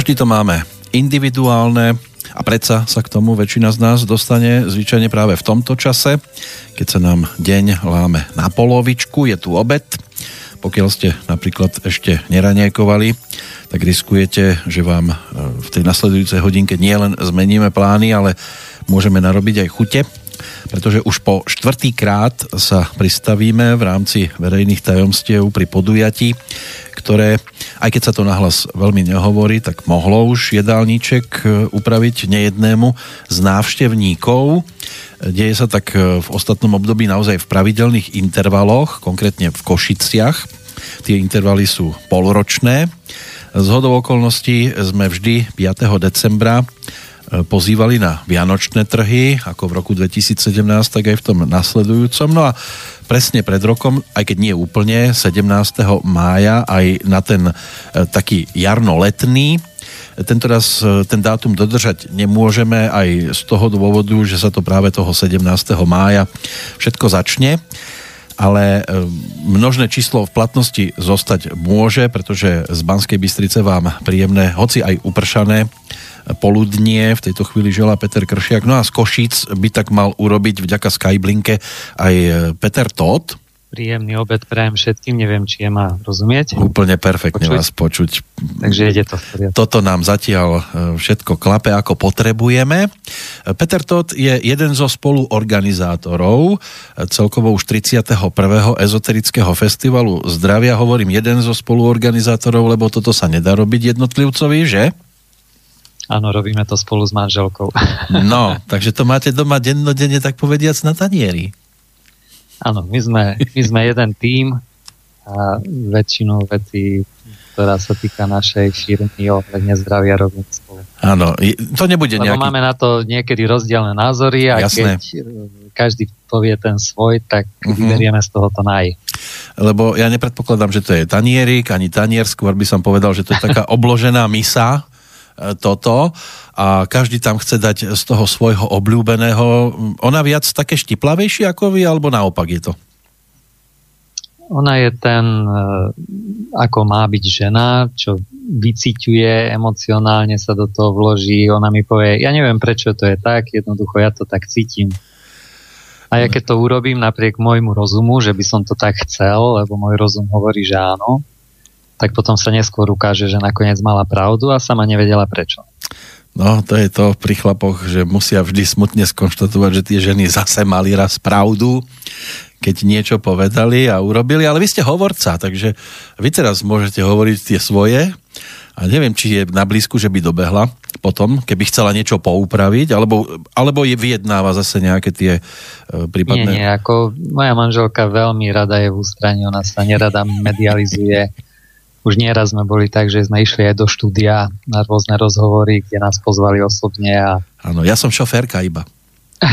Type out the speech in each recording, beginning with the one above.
Každý to máme individuálne a predsa sa k tomu väčšina z nás dostane zvyčajne práve v tomto čase, keď sa nám deň láme na polovičku, je tu obed. Pokiaľ ste napríklad ešte neraniekovali, tak riskujete, že vám e, v tej nasledujúcej hodinke nielen zmeníme plány, ale môžeme narobiť aj chute pretože už po štvrtýkrát sa pristavíme v rámci verejných tajomstiev pri podujatí, ktoré, aj keď sa to nahlas veľmi nehovorí, tak mohlo už jedálniček e, upraviť nejednému z návštevníkov. Deje sa tak e, v ostatnom období naozaj v pravidelných intervaloch, konkrétne v Košiciach. Tie intervaly sú polročné. Z hodou okolností sme vždy 5. decembra pozývali na vianočné trhy, ako v roku 2017, tak aj v tom nasledujúcom. No a presne pred rokom, aj keď nie úplne, 17. mája, aj na ten e, taký jarno-letný, tento raz e, ten dátum dodržať nemôžeme aj z toho dôvodu, že sa to práve toho 17. mája všetko začne ale e, množné číslo v platnosti zostať môže, pretože z Banskej Bystrice vám príjemné, hoci aj upršané poludnie v tejto chvíli želá Peter Kršiak. No a z Košíc by tak mal urobiť vďaka Skyblinke aj e, Peter Todt. Príjemný obed prajem všetkým, neviem, či je ma rozumieť. Úplne perfektne počuť. vás počuť. Takže ide to. Toto nám zatiaľ e, všetko klape, ako potrebujeme. Peter Todt je jeden zo spoluorganizátorov e, celkovo už 31. ezoterického festivalu zdravia. Hovorím jeden zo spoluorganizátorov, lebo toto sa nedá robiť jednotlivcovi, že? Áno, robíme to spolu s manželkou. No, takže to máte doma dennodenne, tak povediac, na tanieri. Áno, my sme, my sme jeden tím a väčšinu vecí, ktorá sa týka našej firmy ohľadne zdravia robíme spolu. Áno, to nebude Lebo nejaký... máme na to niekedy rozdielne názory a Jasné. keď každý povie ten svoj, tak uh-huh. vyberieme z toho to naj. Lebo ja nepredpokladám, že to je tanierik, ani tanier, skôr by som povedal, že to je taká obložená misa, toto a každý tam chce dať z toho svojho obľúbeného. Ona viac také štiplavejšie ako vy, alebo naopak je to? Ona je ten, e, ako má byť žena, čo vyciťuje, emocionálne sa do toho vloží. Ona mi povie, ja neviem prečo to je tak, jednoducho ja to tak cítim. A ja keď to urobím napriek môjmu rozumu, že by som to tak chcel, lebo môj rozum hovorí, že áno, tak potom sa neskôr ukáže, že nakoniec mala pravdu a sama nevedela prečo. No, to je to pri chlapoch, že musia vždy smutne skonštatovať, že tie ženy zase mali raz pravdu, keď niečo povedali a urobili, ale vy ste hovorca, takže vy teraz môžete hovoriť tie svoje. A neviem, či je na blízku, že by dobehla potom, keby chcela niečo poupraviť, alebo, alebo je vyjednáva zase nejaké tie uh, prípadné... Nie, nie, ako moja manželka veľmi rada je v ústraní, ona sa nerada medializuje už nieraz sme boli tak, že sme išli aj do štúdia na rôzne rozhovory, kde nás pozvali osobne. A... Áno, ja som šoférka iba.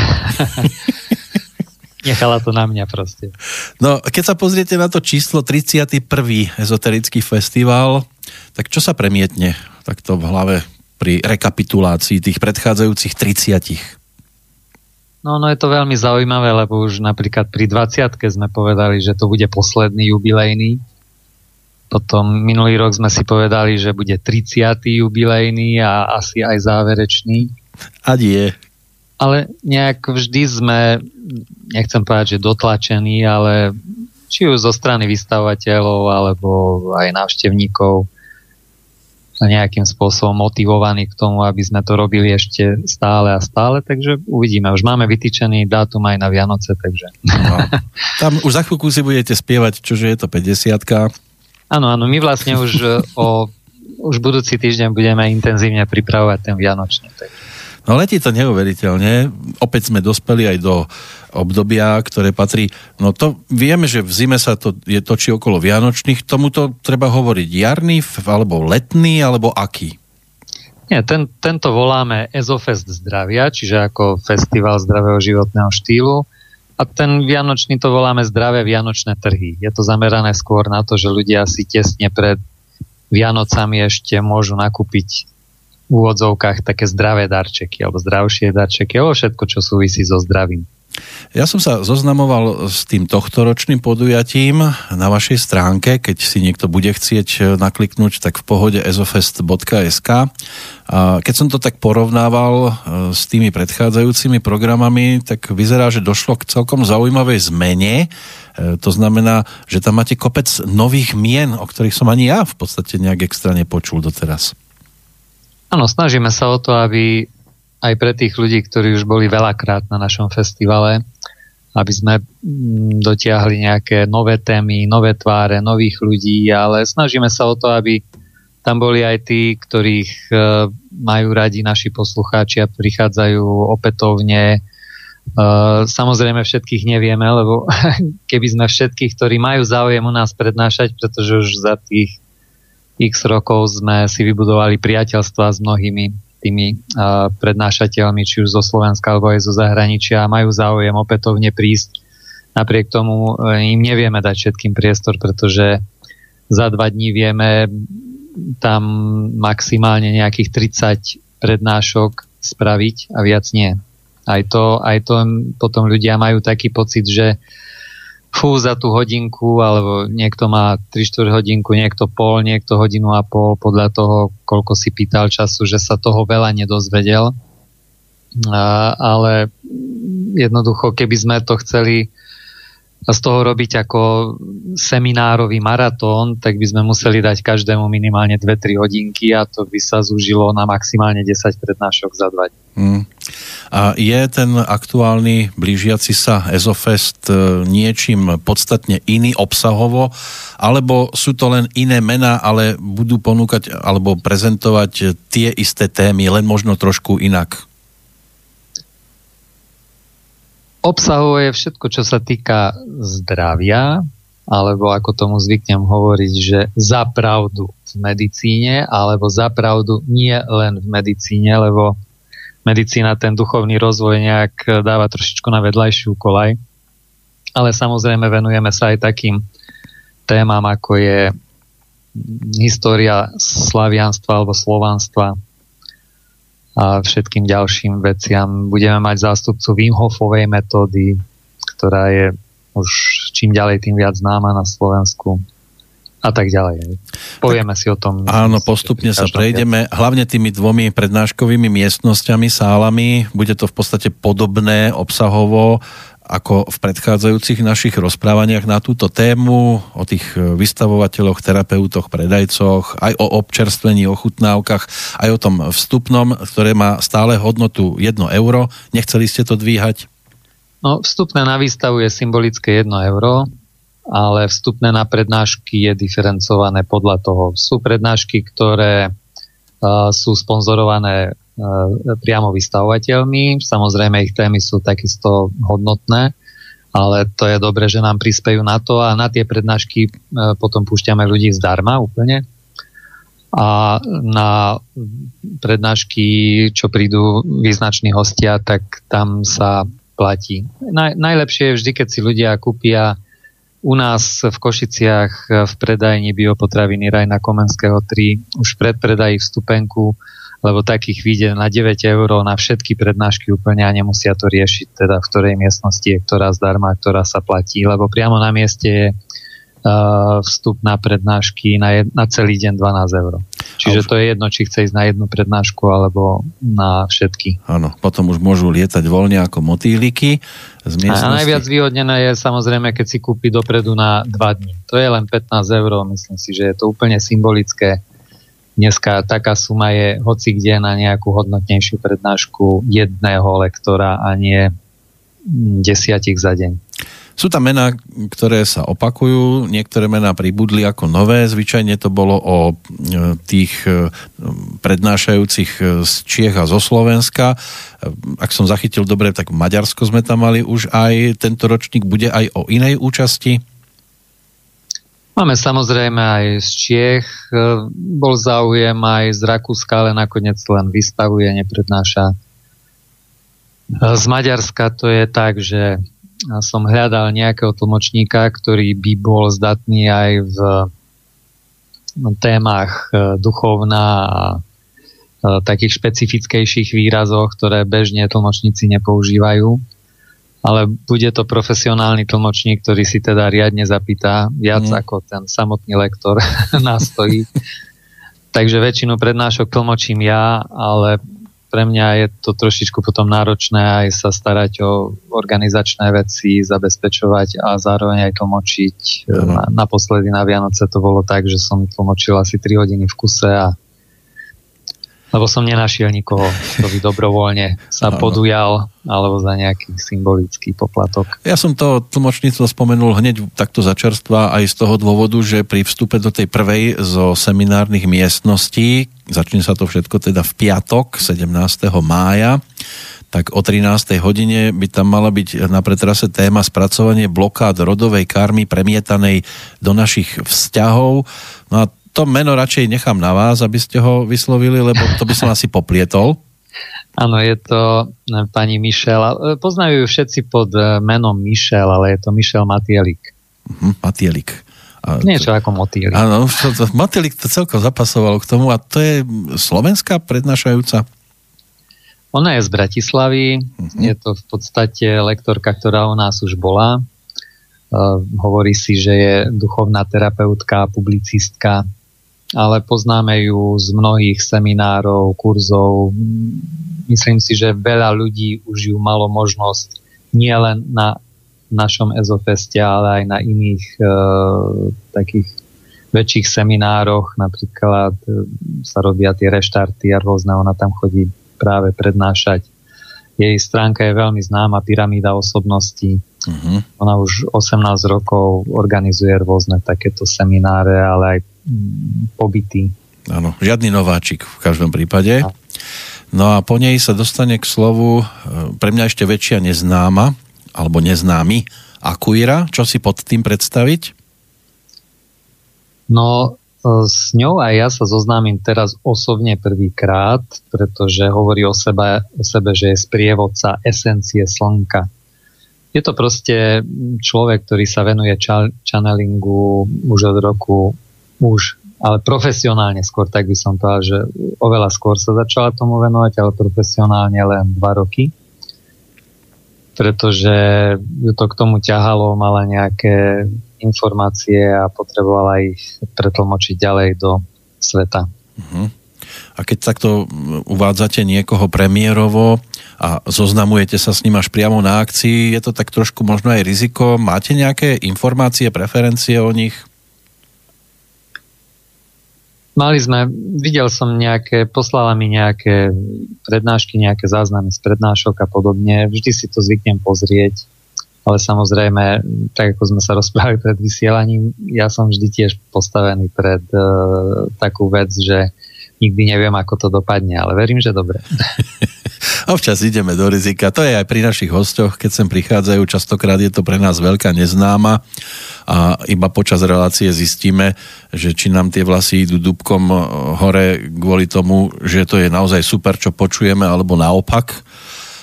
Nechala to na mňa proste. No, keď sa pozriete na to číslo 31. ezoterický festival, tak čo sa premietne takto v hlave pri rekapitulácii tých predchádzajúcich 30? No, no je to veľmi zaujímavé, lebo už napríklad pri 20. sme povedali, že to bude posledný jubilejný potom minulý rok sme si povedali, že bude 30. jubilejný a asi aj záverečný. A nie. Ale nejak vždy sme, nechcem povedať, že dotlačení, ale či už zo strany vystavateľov alebo aj návštevníkov nejakým spôsobom motivovaní k tomu, aby sme to robili ešte stále a stále, takže uvidíme. Už máme vytýčený dátum aj na Vianoce, takže... No. Tam už za chvíľku si budete spievať, čože je to 50 Áno, áno, my vlastne už e, o už budúci týždeň budeme intenzívne pripravovať ten Vianočný. No letí to neuveriteľne. Opäť sme dospeli aj do obdobia, ktoré patrí... No to vieme, že v zime sa to je točí okolo Vianočných. Tomuto treba hovoriť jarný, alebo letný, alebo aký? Nie, ten, tento voláme Ezofest zdravia, čiže ako festival zdravého životného štýlu. A ten vianočný to voláme zdravé vianočné trhy. Je to zamerané skôr na to, že ľudia si tesne pred Vianocami ešte môžu nakúpiť v úvodzovkách také zdravé darčeky alebo zdravšie darčeky, alebo všetko, čo súvisí so zdravím. Ja som sa zoznamoval s tým tohtoročným podujatím na vašej stránke, keď si niekto bude chcieť e, nakliknúť, tak v pohode ezofest.sk. Keď som to tak porovnával e, s tými predchádzajúcimi programami, tak vyzerá, že došlo k celkom zaujímavej zmene. E, to znamená, že tam máte kopec nových mien, o ktorých som ani ja v podstate nejak extra nepočul doteraz. Áno, snažíme sa o to, aby aj pre tých ľudí, ktorí už boli veľakrát na našom festivale, aby sme mm, dotiahli nejaké nové témy, nové tváre, nových ľudí, ale snažíme sa o to, aby tam boli aj tí, ktorých e, majú radi naši poslucháči a prichádzajú opätovne. E, samozrejme všetkých nevieme, lebo keby sme všetkých, ktorí majú záujem u nás prednášať, pretože už za tých x rokov sme si vybudovali priateľstva s mnohými tými uh, prednášateľmi, či už zo Slovenska alebo aj zo zahraničia a majú záujem opätovne prísť. Napriek tomu uh, im nevieme dať všetkým priestor, pretože za dva dní vieme tam maximálne nejakých 30 prednášok spraviť a viac nie. Aj to, aj to potom ľudia majú taký pocit, že fú za tú hodinku, alebo niekto má 3 4 hodinku, niekto pol, niekto hodinu a pol, podľa toho, koľko si pýtal času, že sa toho veľa nedozvedel. A, ale jednoducho, keby sme to chceli z toho robiť ako seminárový maratón, tak by sme museli dať každému minimálne 2-3 hodinky a to by sa zúžilo na maximálne 10 prednášok za 2 dní. Hmm. A je ten aktuálny blížiaci sa Ezofest e, niečím podstatne iný obsahovo, alebo sú to len iné mená, ale budú ponúkať alebo prezentovať tie isté témy, len možno trošku inak? Obsahuje všetko, čo sa týka zdravia, alebo ako tomu zvyknem hovoriť, že za pravdu v medicíne, alebo za pravdu nie len v medicíne, lebo medicína ten duchovný rozvoj nejak dáva trošičku na vedľajšiu kolaj. Ale samozrejme venujeme sa aj takým témam, ako je história slavianstva alebo slovanstva, a všetkým ďalším veciam. Budeme mať zástupcu Wim Hofovej metódy, ktorá je už čím ďalej, tým viac známa na Slovensku a tak ďalej. Povieme tak, si o tom. Áno, postupne sa prejdeme, viac. hlavne tými dvomi prednáškovými miestnosťami, sálami. Bude to v podstate podobné obsahovo ako v predchádzajúcich našich rozprávaniach na túto tému, o tých e, vystavovateľoch, terapeutoch, predajcoch, aj o občerstvení, o chutnávkach, aj o tom vstupnom, ktoré má stále hodnotu 1 euro. Nechceli ste to dvíhať? No, vstupné na výstavu je symbolické 1 euro, ale vstupné na prednášky je diferencované podľa toho. Sú prednášky, ktoré uh, sú sponzorované priamo vystavovateľmi. Samozrejme, ich témy sú takisto hodnotné, ale to je dobre, že nám prispejú na to a na tie prednášky e, potom púšťame ľudí zdarma úplne. A na prednášky, čo prídu význační hostia, tak tam sa platí. Naj, najlepšie je vždy, keď si ľudia kúpia u nás v Košiciach v predajni biopotraviny Raj na Komenského 3 už pred predají vstupenku lebo takých vyjde na 9 eur na všetky prednášky úplne a nemusia to riešiť, teda v ktorej miestnosti je ktorá zdarma, ktorá sa platí, lebo priamo na mieste je uh, vstup na prednášky na, jed, na celý deň 12 eur. Čiže už... to je jedno, či chce ísť na jednu prednášku alebo na všetky. Áno, potom už môžu lietať voľne ako motýliky z miestnosti. A najviac vyhodnené je samozrejme, keď si kúpi dopredu na 2 dní. To je len 15 eur, myslím si, že je to úplne symbolické Dneska taká suma je hoci kde na nejakú hodnotnejšiu prednášku jedného lektora a nie desiatich za deň. Sú tam mená, ktoré sa opakujú, niektoré mená pribudli ako nové, zvyčajne to bolo o e, tých e, prednášajúcich e, z Čiech a zo Slovenska. Ak som zachytil dobre, tak Maďarsko sme tam mali už aj tento ročník, bude aj o inej účasti? Máme samozrejme aj z Čiech, e, bol záujem aj z Rakúska, ale nakoniec len vystavuje, neprednáša. E, z Maďarska to je tak, že som hľadal nejakého tlmočníka, ktorý by bol zdatný aj v témach e, duchovná a takých špecifickejších výrazoch, ktoré bežne tlmočníci nepoužívajú. Ale bude to profesionálny tlmočník, ktorý si teda riadne zapýta viac mm. ako ten samotný lektor nastojí. Takže väčšinu prednášok tlmočím ja, ale pre mňa je to trošičku potom náročné aj sa starať o organizačné veci, zabezpečovať a zároveň aj tlmočiť. Na, naposledy na Vianoce to bolo tak, že som tlmočil asi 3 hodiny v kuse a lebo som nenašiel nikoho, kto by dobrovoľne sa ano. podujal alebo za nejaký symbolický poplatok. Ja som to tlmočníctvo spomenul hneď takto začerstva aj z toho dôvodu, že pri vstupe do tej prvej zo seminárnych miestností, začne sa to všetko teda v piatok 17. mája, tak o 13. hodine by tam mala byť na pretrase téma spracovanie blokád rodovej karmy premietanej do našich vzťahov. No a to meno radšej nechám na vás, aby ste ho vyslovili, lebo to by som asi poplietol. Áno, je to e, pani Mišel. E, poznajú ju všetci pod e, menom Mišel, ale je to Mišel Matielik. Uh-huh, Matielik. A Niečo to, ako motýlik. Áno, to, to, motýlik to celkom zapasovalo k tomu a to je slovenská prednášajúca? Ona je z Bratislavy, uh-huh. je to v podstate lektorka, ktorá u nás už bola. Uh, hovorí si, že je duchovná terapeutka, publicistka, ale poznáme ju z mnohých seminárov, kurzov. Myslím si, že veľa ľudí už ju malo možnosť nielen na našom ezofeste, ale aj na iných e, takých väčších seminároch, napríklad e, sa robia tie reštarty a rôzne, ona tam chodí práve prednášať. Jej stránka je veľmi známa, Pyramída osobností. Uh-huh. Ona už 18 rokov organizuje rôzne takéto semináre, ale aj pobytý. Áno, žiadny nováčik v každom prípade. No a po nej sa dostane k slovu e, pre mňa ešte väčšia neznáma, alebo neznámy Akuira. Čo si pod tým predstaviť? No, e, s ňou aj ja sa zoznámim teraz osobne prvýkrát, pretože hovorí o sebe, o sebe, že je sprievodca esencie slnka. Je to proste človek, ktorý sa venuje channelingu už od roku už, ale profesionálne skôr, tak by som povedal, že oveľa skôr sa začala tomu venovať, ale profesionálne len dva roky pretože ju to k tomu ťahalo, mala nejaké informácie a potrebovala ich pretlmočiť ďalej do sveta. Uh-huh. A keď takto uvádzate niekoho premiérovo a zoznamujete sa s ním až priamo na akcii, je to tak trošku možno aj riziko. Máte nejaké informácie, preferencie o nich? Mali sme, videl som nejaké, poslala mi nejaké prednášky, nejaké záznamy z prednášok a podobne. Vždy si to zvyknem pozrieť, ale samozrejme, tak ako sme sa rozprávali pred vysielaním, ja som vždy tiež postavený pred uh, takú vec, že nikdy neviem, ako to dopadne, ale verím, že dobre. Občas ideme do rizika. To je aj pri našich hostoch, keď sem prichádzajú, častokrát je to pre nás veľká neznáma a iba počas relácie zistíme, že či nám tie vlasy idú dubkom eh, hore kvôli tomu, že to je naozaj super, čo počujeme, alebo naopak.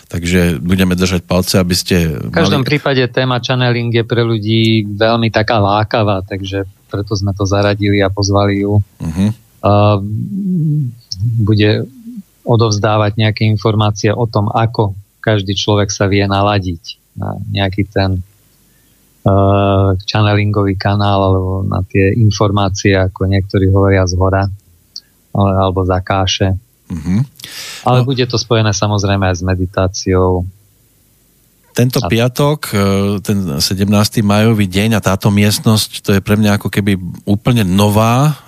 Takže budeme držať palce, aby ste... V každom mali... prípade téma channeling je pre ľudí veľmi taká lákavá, takže preto sme to zaradili a pozvali ju. Uh-huh. Uh, bude odovzdávať nejaké informácie o tom, ako každý človek sa vie naladiť na nejaký ten uh, channelingový kanál alebo na tie informácie, ako niektorí hovoria z hora alebo za káše. Mm-hmm. Ale no. bude to spojené samozrejme aj s meditáciou. Tento a... piatok, e, ten 17. majový deň a táto miestnosť, to je pre mňa ako keby úplne nová,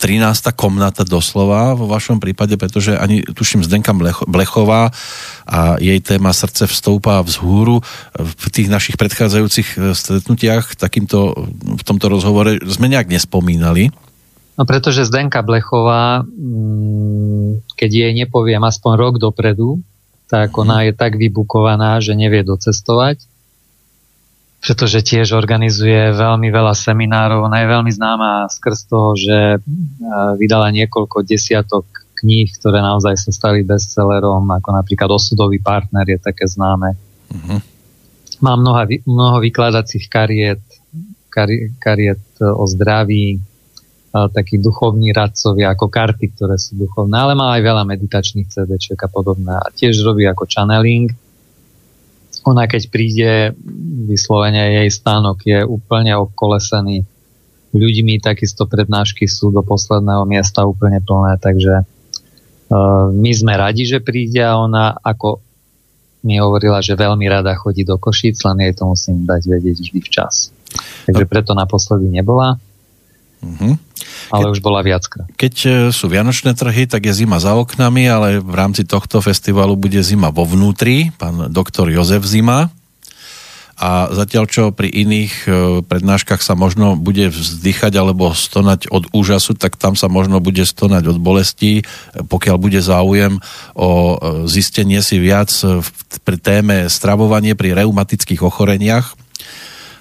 13. E, komnata doslova vo vašom prípade, pretože ani tuším Zdenka Blechová a jej téma srdce vstoupa vzhúru. V tých našich predchádzajúcich e, stretnutiach takýmto, v tomto rozhovore sme nejak nespomínali. No pretože Zdenka Blechová, mm, keď jej nepoviem aspoň rok dopredu, tak ona je tak vybukovaná, že nevie docestovať, pretože tiež organizuje veľmi veľa seminárov. Ona je veľmi známa skrz toho, že vydala niekoľko desiatok kníh, ktoré naozaj sa stali bestsellerom, ako napríklad Osudový partner je také známe. Uh-huh. Má mnoha, mnoho vykladacích kariet, kari, kariet o zdraví, takí duchovní radcovia ako karty, ktoré sú duchovné, ale má aj veľa meditačných CD a podobné a tiež robí ako channeling. Ona keď príde, vyslovene jej stánok je úplne obkolesený ľuďmi, takisto prednášky sú do posledného miesta úplne plné, takže uh, my sme radi, že príde a ona ako mi hovorila, že veľmi rada chodí do Košíc, len jej to musím dať vedieť vždy včas. Takže preto naposledy nebola. Uh-huh. Ale keď, už bola viackrát. Keď e, sú vianočné trhy, tak je zima za oknami, ale v rámci tohto festivalu bude zima vo vnútri. Pán doktor Jozef Zima a zatiaľ čo pri iných e, prednáškach sa možno bude vzdychať alebo stonať od úžasu, tak tam sa možno bude stonať od bolesti, pokiaľ bude záujem o e, zistenie si viac pri téme stravovanie pri reumatických ochoreniach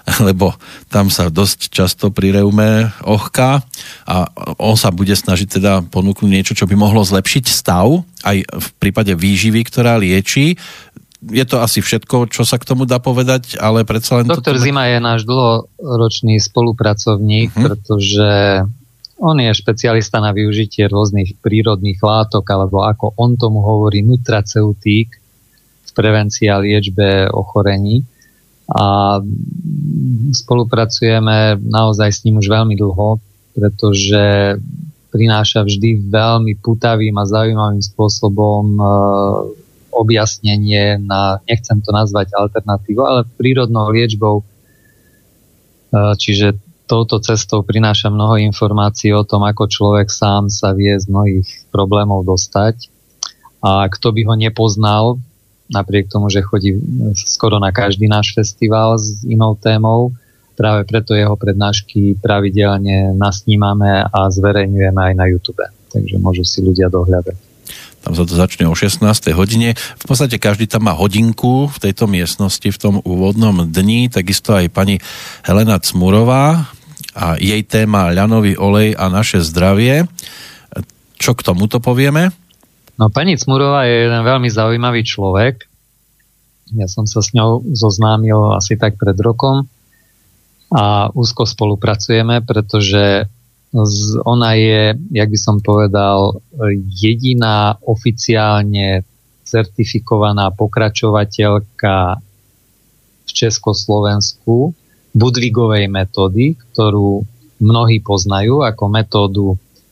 lebo tam sa dosť často pri reume ohká a on sa bude snažiť teda ponúknuť niečo, čo by mohlo zlepšiť stav aj v prípade výživy, ktorá lieči je to asi všetko, čo sa k tomu dá povedať, ale predsa len... Doktor toto... Zima je náš dlhoročný spolupracovník, uh-huh. pretože on je špecialista na využitie rôznych prírodných látok, alebo ako on tomu hovorí, nutraceutík v prevencii a liečbe ochorení. A spolupracujeme naozaj s ním už veľmi dlho, pretože prináša vždy veľmi putavým a zaujímavým spôsobom objasnenie na, nechcem to nazvať alternatívou, ale prírodnou liečbou. E, čiže touto cestou prináša mnoho informácií o tom, ako človek sám sa vie z mnohých problémov dostať. A kto by ho nepoznal, napriek tomu, že chodí skoro na každý náš festival s inou témou, práve preto jeho prednášky pravidelne nasnímame a zverejňujeme aj na YouTube. Takže môžu si ľudia dohľadať. Tam sa to začne o 16. hodine. V podstate každý tam má hodinku v tejto miestnosti v tom úvodnom dni. Takisto aj pani Helena Cmurová a jej téma ľanový olej a naše zdravie. Čo k tomuto povieme? No pani Cmurová je jeden veľmi zaujímavý človek. Ja som sa s ňou zoznámil asi tak pred rokom a úzko spolupracujeme, pretože ona je, jak by som povedal, jediná oficiálne certifikovaná pokračovateľka v Československu Budvigovej metódy, ktorú mnohí poznajú ako metódu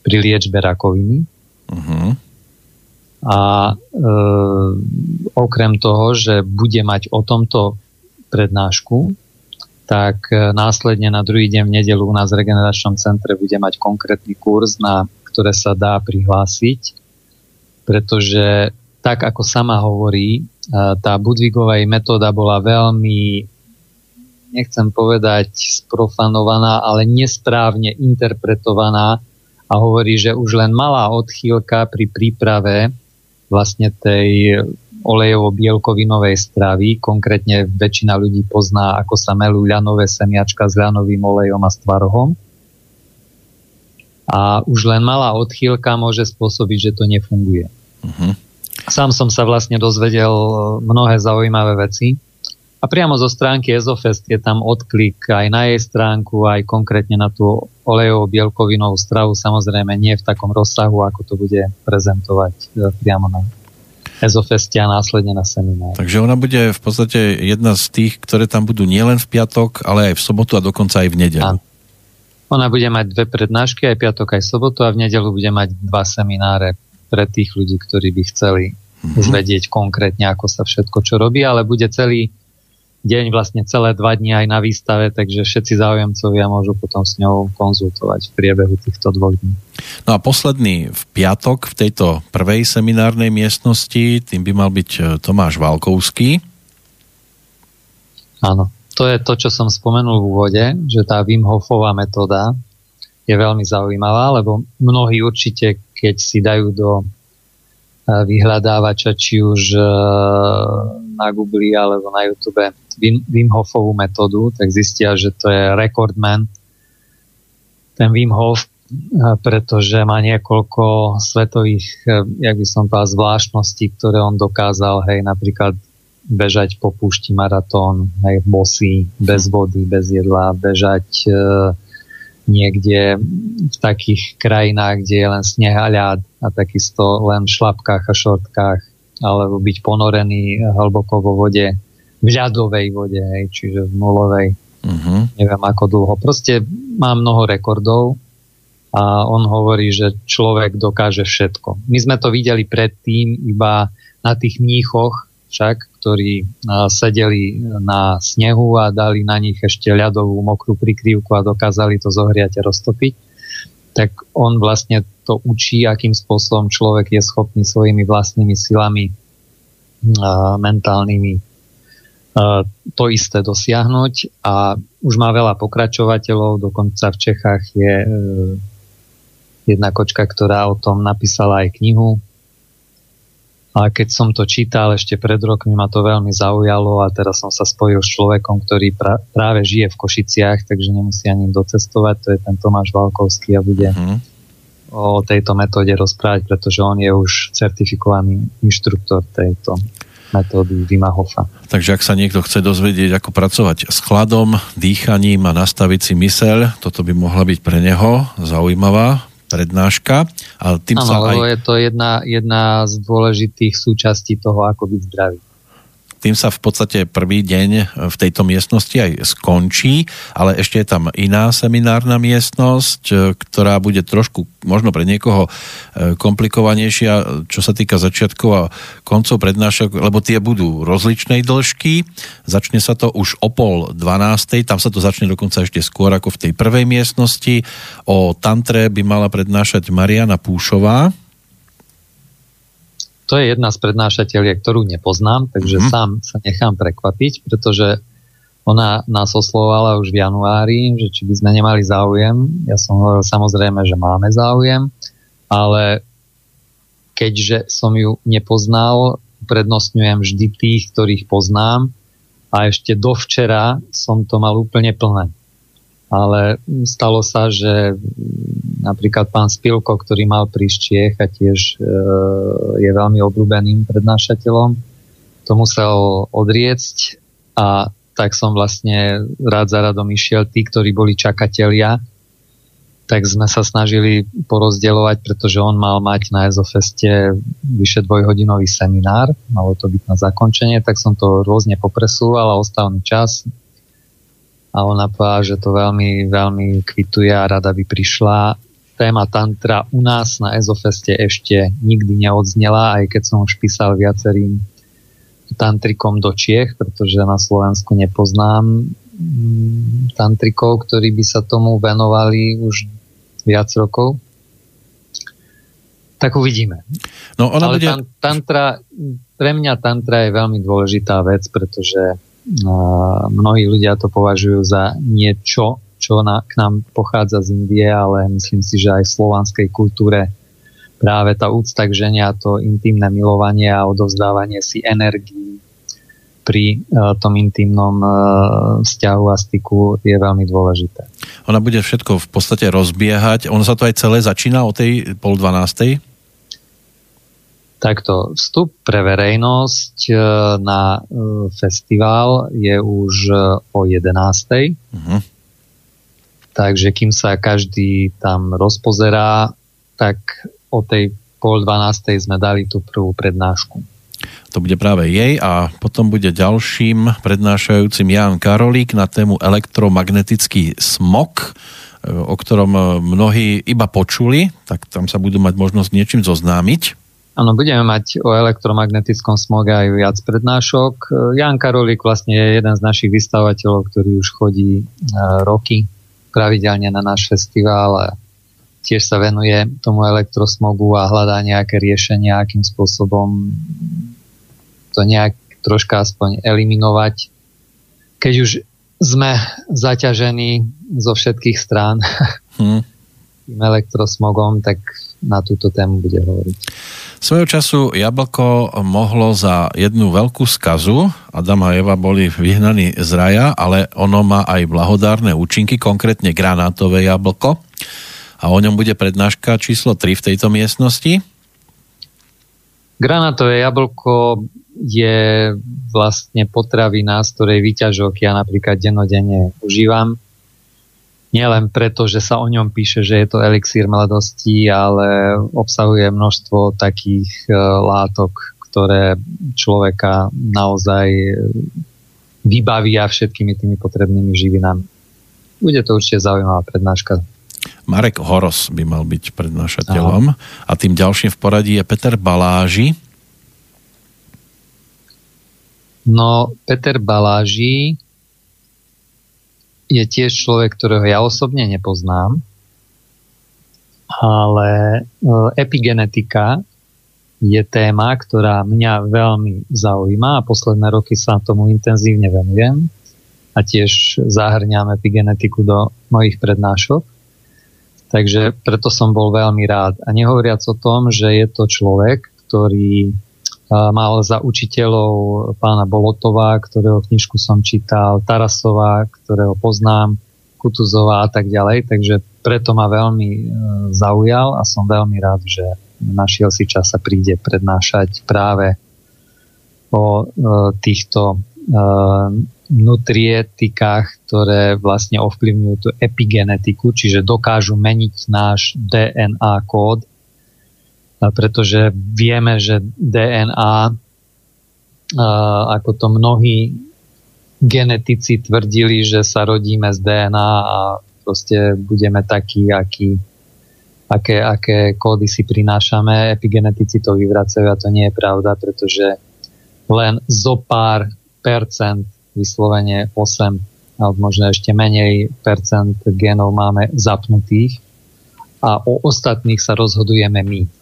pri liečbe rakoviny. Uh-huh. A e, okrem toho, že bude mať o tomto prednášku, tak e, následne na druhý deň v nedelu u nás v regeneračnom centre bude mať konkrétny kurz, na ktoré sa dá prihlásiť, pretože tak ako sama hovorí, e, tá Budvigovej metóda bola veľmi, nechcem povedať sprofanovaná, ale nesprávne interpretovaná a hovorí, že už len malá odchýlka pri príprave vlastne tej olejovo-bielkovinovej stravy. Konkrétne väčšina ľudí pozná, ako sa melú ľanové semiačka s ľanovým olejom a s tvarohom. A už len malá odchýlka môže spôsobiť, že to nefunguje. Uh-huh. Sám som sa vlastne dozvedel mnohé zaujímavé veci. A priamo zo stránky Ezofest je tam odklik aj na jej stránku, aj konkrétne na tú olejovú bielkovinovú stravu, samozrejme nie v takom rozsahu, ako to bude prezentovať e, priamo na Ezofeste a následne na seminár. Takže ona bude v podstate jedna z tých, ktoré tam budú nielen v piatok, ale aj v sobotu a dokonca aj v nedelu. Ona bude mať dve prednášky, aj piatok, aj sobotu a v nedelu bude mať dva semináre pre tých ľudí, ktorí by chceli mm-hmm. už vedieť konkrétne, ako sa všetko čo robí, ale bude celý deň, vlastne celé dva dni aj na výstave, takže všetci záujemcovia môžu potom s ňou konzultovať v priebehu týchto dvoch dní. No a posledný v piatok v tejto prvej seminárnej miestnosti, tým by mal byť e, Tomáš Valkovský. Áno, to je to, čo som spomenul v úvode, že tá Wim Hofová metóda je veľmi zaujímavá, lebo mnohí určite, keď si dajú do e, vyhľadávača, či už e, na Google alebo na YouTube Wim, Wim Hofovú metódu, tak zistia, že to je rekordman. Ten Wim Hof, eh, pretože má niekoľko svetových, eh, jak by som povedal, zvláštností, ktoré on dokázal, hej, napríklad bežať po púšti maratón, hej, bosy, bez vody, bez jedla, bežať e, niekde v takých krajinách, kde je len sneh a ľad a takisto len v šlapkách a šortkách, alebo byť ponorený hlboko vo vode v ľadovej vode, hej, čiže v nulovej. Uh-huh. Neviem ako dlho. Proste má mnoho rekordov a on hovorí, že človek dokáže všetko. My sme to videli predtým iba na tých mníchoch, však, ktorí sedeli na snehu a dali na nich ešte ľadovú mokrú prikrývku a dokázali to zohriať a roztopiť, tak on vlastne to učí, akým spôsobom človek je schopný svojimi vlastnými silami mentálnymi to isté dosiahnuť a už má veľa pokračovateľov, dokonca v Čechách je e, jedna kočka, ktorá o tom napísala aj knihu a keď som to čítal ešte pred rokmi, ma to veľmi zaujalo a teraz som sa spojil s človekom, ktorý pra- práve žije v Košiciach, takže nemusí ani docestovať. To je ten Tomáš Valkovský a bude uh-huh. o tejto metóde rozprávať, pretože on je už certifikovaný inštruktor tejto metódy Vima Hofa. Takže ak sa niekto chce dozvedieť, ako pracovať s chladom, dýchaním a nastaviť si myseľ, toto by mohla byť pre neho zaujímavá prednáška. A tým ano, sa aj... je to jedna, jedna z dôležitých súčastí toho, ako byť zdravý tým sa v podstate prvý deň v tejto miestnosti aj skončí, ale ešte je tam iná seminárna miestnosť, e, ktorá bude trošku možno pre niekoho e, komplikovanejšia, čo sa týka začiatkov a koncov prednášok, lebo tie budú rozličnej dĺžky. Začne sa to už o pol dvanástej, tam sa to začne dokonca ešte skôr ako v tej prvej miestnosti. O tantre by mala prednášať Mariana Púšová, to je jedna z prednášateľiek, ktorú nepoznám, takže mm-hmm. sám sa nechám prekvapiť, pretože ona nás oslovala už v januári, že či by sme nemali záujem. Ja som hovoril samozrejme, že máme záujem, ale keďže som ju nepoznal, prednostňujem vždy tých, ktorých poznám a ešte dovčera som to mal úplne plné ale stalo sa, že napríklad pán Spilko, ktorý mal prísť Čiech a tiež e, je veľmi obľúbeným prednášateľom, to musel odriecť a tak som vlastne rád za radom išiel. Tí, ktorí boli čakatelia, tak sme sa snažili porozdeľovať, pretože on mal mať na Ezofeste vyše dvojhodinový seminár, malo to byť na zakončenie, tak som to rôzne popresúval a ostal mi čas, a ona povedala, že to veľmi, veľmi kvituje a rada by prišla. Téma tantra u nás na Ezofeste ešte nikdy neodznela, aj keď som už písal viacerým tantrikom do Čiech, pretože na Slovensku nepoznám mm, tantrikov, ktorí by sa tomu venovali už viac rokov. Tak uvidíme. No, ona Ale bude... tantra, pre mňa tantra je veľmi dôležitá vec, pretože mnohí ľudia to považujú za niečo, čo na, k nám pochádza z Indie, ale myslím si, že aj v slovanskej kultúre práve tá úcta k žene a to intimné milovanie a odovzdávanie si energii pri uh, tom intimnom uh, vzťahu a styku je veľmi dôležité. Ona bude všetko v podstate rozbiehať. Ono sa to aj celé začína o tej pol dvanástej? Takto vstup pre verejnosť e, na e, festival je už e, o 11. Uh-huh. Takže kým sa každý tam rozpozerá, tak o tej pol 12. sme dali tú prvú prednášku. To bude práve jej a potom bude ďalším prednášajúcim Jan Karolík na tému elektromagnetický smog, o ktorom mnohí iba počuli, tak tam sa budú mať možnosť niečím zoznámiť. Áno, budeme mať o elektromagnetickom smoge aj viac prednášok. Jan Karolík vlastne je jeden z našich vystavateľov, ktorý už chodí e, roky pravidelne na náš festival a tiež sa venuje tomu elektrosmogu a hľadá nejaké riešenia, akým spôsobom to nejak troška aspoň eliminovať. Keď už sme zaťažení zo všetkých strán hmm. tým elektrosmogom, tak na túto tému bude hovoriť. Svojho času jablko mohlo za jednu veľkú skazu, Adam a Eva boli vyhnaní z raja, ale ono má aj blahodárne účinky, konkrétne granátové jablko. A o ňom bude prednáška číslo 3 v tejto miestnosti. Granátové jablko je vlastne potravina, z ktorej výťažok ja napríklad denodenne užívam nielen preto, že sa o ňom píše, že je to elixír mladosti, ale obsahuje množstvo takých e, látok, ktoré človeka naozaj vybavia všetkými tými potrebnými živinami. Bude to určite zaujímavá prednáška. Marek Horos by mal byť prednášateľom Aha. a tým ďalším v poradí je Peter Baláži. No, Peter Baláži je tiež človek, ktorého ja osobne nepoznám, ale e, epigenetika je téma, ktorá mňa veľmi zaujíma a posledné roky sa tomu intenzívne venujem a tiež zahrňam epigenetiku do mojich prednášok. Takže preto som bol veľmi rád. A nehovoriac o tom, že je to človek, ktorý mal za učiteľov pána Bolotova, ktorého knižku som čítal, Tarasova, ktorého poznám, Kutuzová a tak ďalej. Takže preto ma veľmi e, zaujal a som veľmi rád, že našiel si čas a príde prednášať práve o e, týchto e, nutrietikách, ktoré vlastne ovplyvňujú tú epigenetiku, čiže dokážu meniť náš DNA kód, pretože vieme, že DNA, ako to mnohí genetici tvrdili, že sa rodíme z DNA a proste budeme takí, akí, aké, aké kódy si prinášame. Epigenetici to vyvracajú a to nie je pravda, pretože len zo pár percent, vyslovene 8 alebo možno ešte menej percent genov máme zapnutých a o ostatných sa rozhodujeme my.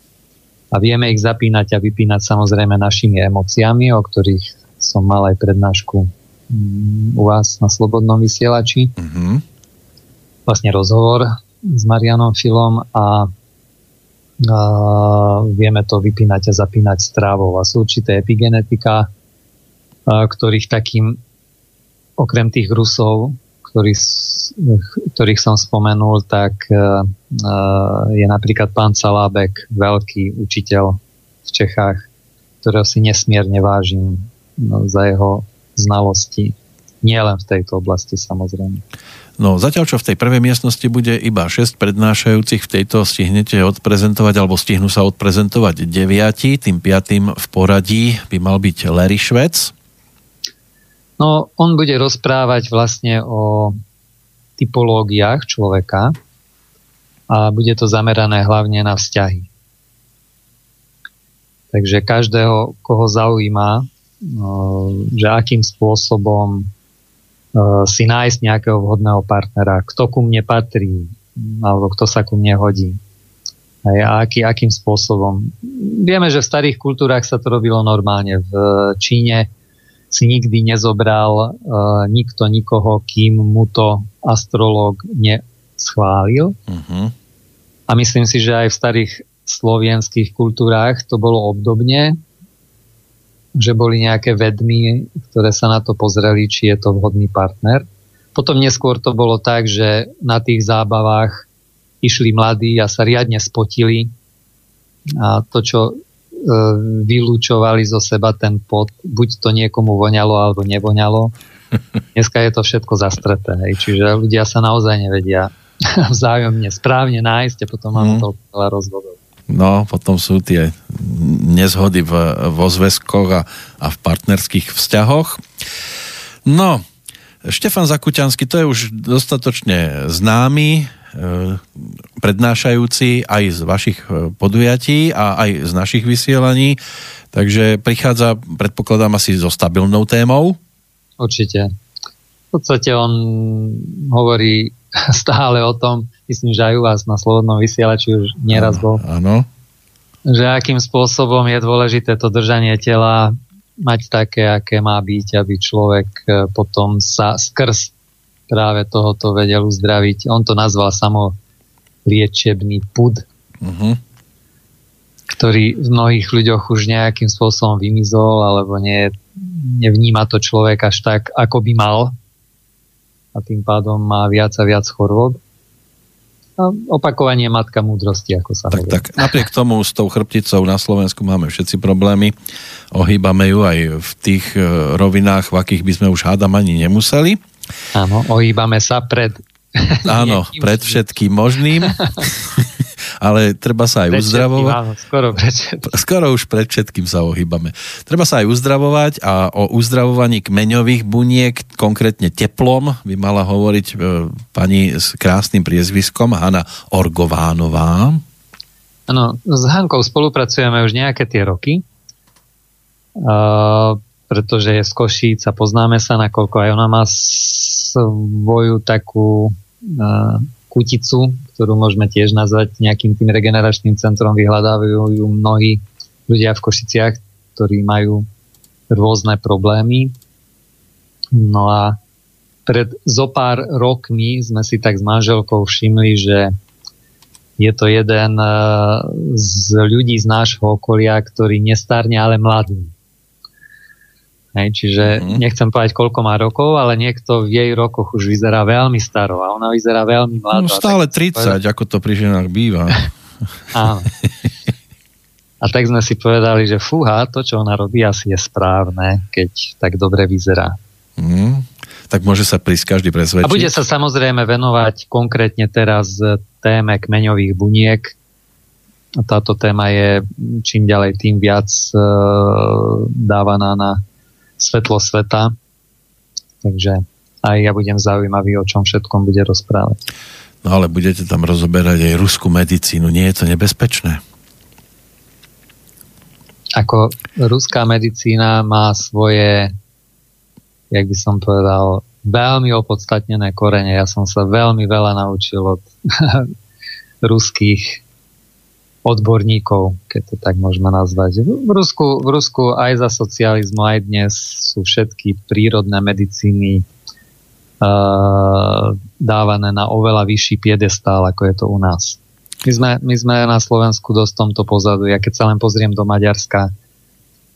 A vieme ich zapínať a vypínať samozrejme našimi emóciami, o ktorých som mal aj prednášku mm, u vás na Slobodnom vysielači. Mm-hmm vlastne rozhovor s Marianom Filom a, a vieme to vypínať a zapínať strávou. A sú určité epigenetika, a, ktorých takým, okrem tých Rusov, ktorých, ktorých som spomenul, tak a, je napríklad pán Salábek, veľký učiteľ v Čechách, ktorého si nesmierne vážim no, za jeho znalosti. Nie len v tejto oblasti samozrejme. No zatiaľ, čo v tej prvej miestnosti bude iba 6 prednášajúcich, v tejto stihnete odprezentovať, alebo stihnú sa odprezentovať 9, tým piatým v poradí by mal byť Larry Švec. No, on bude rozprávať vlastne o typológiách človeka a bude to zamerané hlavne na vzťahy. Takže každého, koho zaujíma, že akým spôsobom si nájsť nejakého vhodného partnera, kto ku mne patrí, alebo kto sa ku mne hodí. A aký, akým spôsobom. Vieme, že v starých kultúrach sa to robilo normálne. V Číne si nikdy nezobral nikto nikoho, kým mu to astrológ neschválil. Uh-huh. A myslím si, že aj v starých slovenských kultúrách to bolo obdobne že boli nejaké vedmy, ktoré sa na to pozreli, či je to vhodný partner. Potom neskôr to bolo tak, že na tých zábavách išli mladí a sa riadne spotili a to, čo e, vylúčovali zo seba ten pot, buď to niekomu voňalo alebo nevoňalo. Dneska je to všetko zastreté, hej. čiže ľudia sa naozaj nevedia vzájomne správne nájsť a potom máme mm. toľko veľa rozvodov. No, potom sú tie nezhody v, vo zväzkoch a, a v partnerských vzťahoch. No, Štefan Zakuťanský, to je už dostatočne známy e, prednášajúci aj z vašich e, podujatí a aj z našich vysielaní, takže prichádza, predpokladám, asi so stabilnou témou. Určite. V podstate on hovorí stále o tom, myslím, že aj u vás na Slobodnom vysielači už nieraz bol. Áno. Že akým spôsobom je dôležité to držanie tela mať také, aké má byť, aby človek e, potom sa skrz práve tohoto vedel uzdraviť. On to nazval samo liečebný pud, uh-huh. ktorý v mnohých ľuďoch už nejakým spôsobom vymizol, alebo nie, nevníma to človek až tak, ako by mal a tým pádom má viac a viac chorôb. A opakovanie matka múdrosti, ako sa tak, tak napriek tomu s tou chrbticou na Slovensku máme všetci problémy. Ohýbame ju aj v tých e, rovinách, v akých by sme už hádam ani nemuseli. Áno, ohýbame sa pred... Áno, pred všetkým možným. ale treba sa aj pred uzdravovať. Áno, skoro pred všetkým. Skoro už pred všetkým sa ohýbame. Treba sa aj uzdravovať a o uzdravovaní kmeňových buniek, konkrétne teplom, by mala hovoriť e, pani s krásnym priezviskom Hanna Orgovánová. Áno, s Hankou spolupracujeme už nejaké tie roky. Uh, pretože je z Košíc a poznáme sa, nakoľko aj ona má svoju takú kuticu, ktorú môžeme tiež nazvať nejakým tým regeneračným centrom, vyhľadávajú ju mnohí ľudia v Košiciach, ktorí majú rôzne problémy. No a pred zo pár rokmi sme si tak s manželkou všimli, že je to jeden z ľudí z nášho okolia, ktorý nestárne, ale mladý. Hej, čiže mm. nechcem povedať, koľko má rokov, ale niekto v jej rokoch už vyzerá veľmi staro a ona vyzerá veľmi mladá. No stále 30, povedal... ako to pri ženách býva. Áno. A tak sme si povedali, že fúha, to, čo ona robí, asi je správne, keď tak dobre vyzerá. Mm. Tak môže sa prísť každý presvedčiť. A bude sa samozrejme venovať konkrétne teraz téme kmeňových buniek. Táto téma je čím ďalej tým viac e, dávaná na svetlo sveta. Takže aj ja budem zaujímavý, o čom všetkom bude rozprávať. No ale budete tam rozoberať aj ruskú medicínu. Nie je to nebezpečné? Ako ruská medicína má svoje, jak by som povedal, veľmi opodstatnené korene. Ja som sa veľmi veľa naučil od ruských odborníkov, keď to tak môžeme nazvať. V Rusku, v Rusku aj za socializmu, aj dnes sú všetky prírodné medicíny uh, dávané na oveľa vyšší piedestál, ako je to u nás. My sme, my sme na Slovensku dosť tomto pozadu. Ja keď sa len pozriem do Maďarska,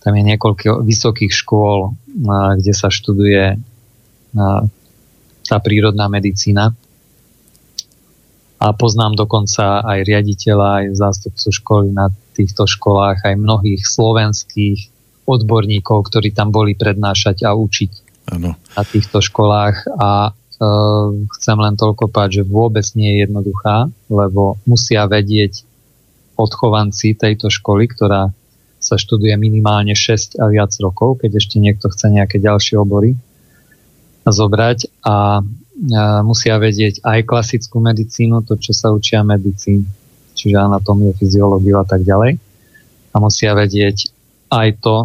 tam je niekoľko vysokých škôl, uh, kde sa študuje uh, tá prírodná medicína a poznám dokonca aj riaditeľa, aj zástupcu školy na týchto školách, aj mnohých slovenských odborníkov, ktorí tam boli prednášať a učiť ano. na týchto školách a e, chcem len toľko povedať, že vôbec nie je jednoduchá, lebo musia vedieť odchovanci tejto školy, ktorá sa študuje minimálne 6 a viac rokov, keď ešte niekto chce nejaké ďalšie obory zobrať a musia vedieť aj klasickú medicínu, to, čo sa učia medicín, čiže anatómiu, fyziológiu a tak ďalej. A musia vedieť aj to,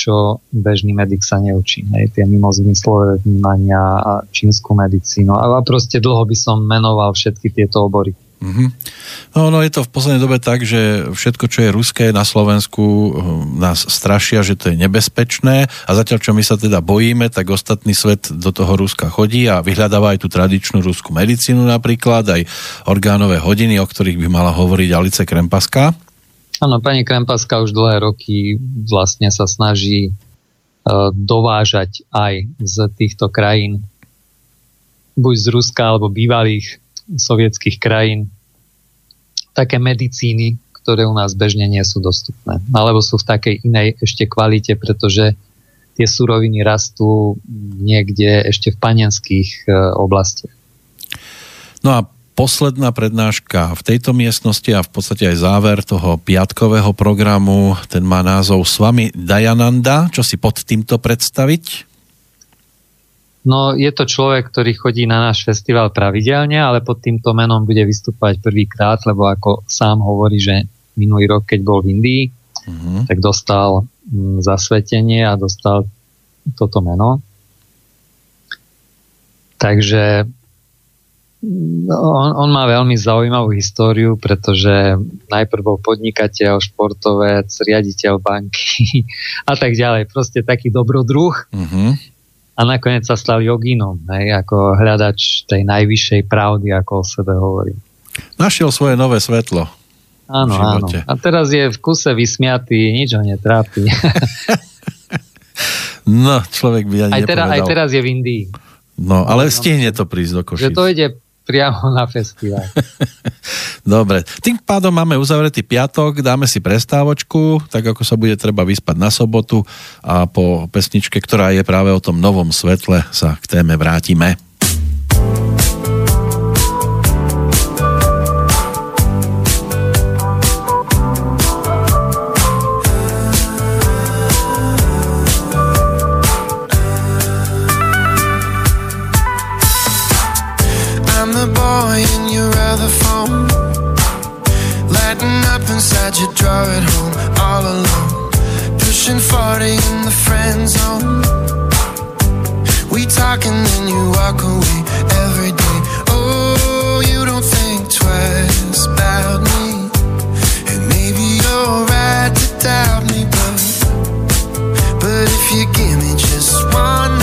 čo bežný medic sa neučí. Hej, tie mimozmyslové vnímania a čínsku medicínu. A proste dlho by som menoval všetky tieto obory. Mm-hmm. No, no je to v poslednej dobe tak, že všetko, čo je ruské na Slovensku, hm, nás strašia, že to je nebezpečné a zatiaľ, čo my sa teda bojíme, tak ostatný svet do toho Ruska chodí a vyhľadáva aj tú tradičnú ruskú medicínu napríklad, aj orgánové hodiny, o ktorých by mala hovoriť Alice Krempaska. Áno, pani Krempaska už dlhé roky vlastne sa snaží uh, dovážať aj z týchto krajín buď z Ruska alebo bývalých sovietských krajín také medicíny, ktoré u nás bežne nie sú dostupné. Alebo sú v takej inej ešte kvalite, pretože tie suroviny rastú niekde ešte v panenských e, oblastiach. No a posledná prednáška v tejto miestnosti a v podstate aj záver toho piatkového programu, ten má názov S vami Dajananda. Čo si pod týmto predstaviť? No je to človek, ktorý chodí na náš festival pravidelne, ale pod týmto menom bude vystúpať prvýkrát, lebo ako sám hovorí, že minulý rok, keď bol v Indii, uh-huh. tak dostal mm, zasvetenie a dostal toto meno. Takže mm, on, on má veľmi zaujímavú históriu, pretože najprv bol podnikateľ, športovec, riaditeľ banky a tak ďalej. Proste taký dobrodruh. Uh-huh a nakoniec sa stal joginom, hej, ako hľadač tej najvyššej pravdy, ako o sebe hovorí. Našiel svoje nové svetlo. Áno, áno. A teraz je v kuse vysmiatý, nič ho netrápi. no, človek by ani aj, teraz, aj teraz je v Indii. No, ale stihne to prísť do Košic. Že to ide priamo na festival. Dobre, tým pádom máme uzavretý piatok, dáme si prestávočku, tak ako sa bude treba vyspať na sobotu a po pesničke, ktorá je práve o tom novom svetle, sa k téme vrátime. I'm the boy in your other phone. Lighting up inside your drawer at home, all alone. Pushing 40 in the friend zone. We talk and then you walk away every day. Oh, you don't think twice about me. And maybe you're right to doubt me, but, but if you give me just one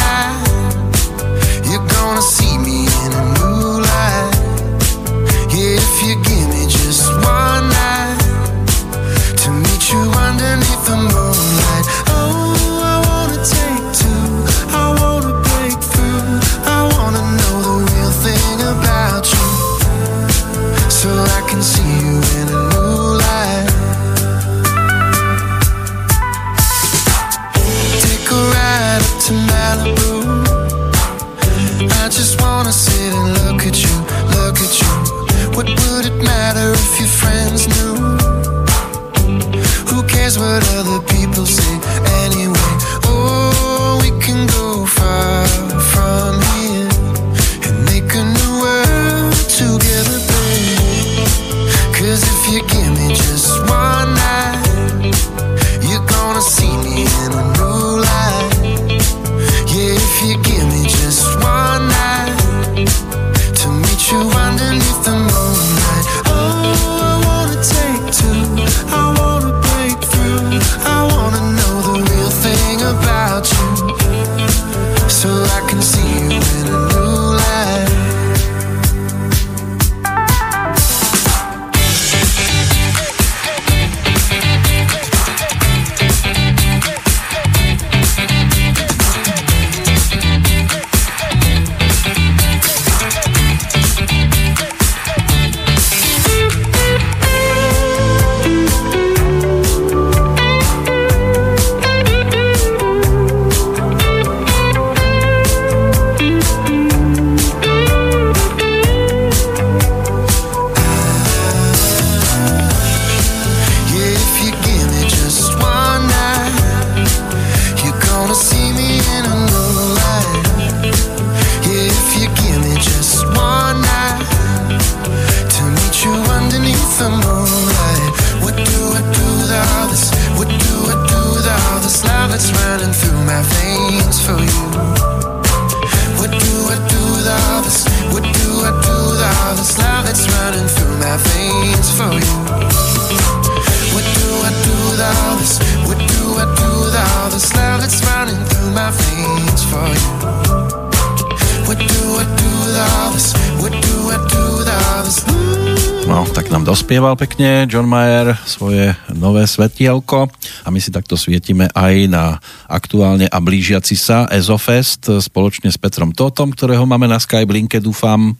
dospieval pekne John Mayer svoje nové svetielko a my si takto svietime aj na aktuálne a blížiaci sa Ezofest spoločne s Petrom Totom, ktorého máme na Skype linke, dúfam.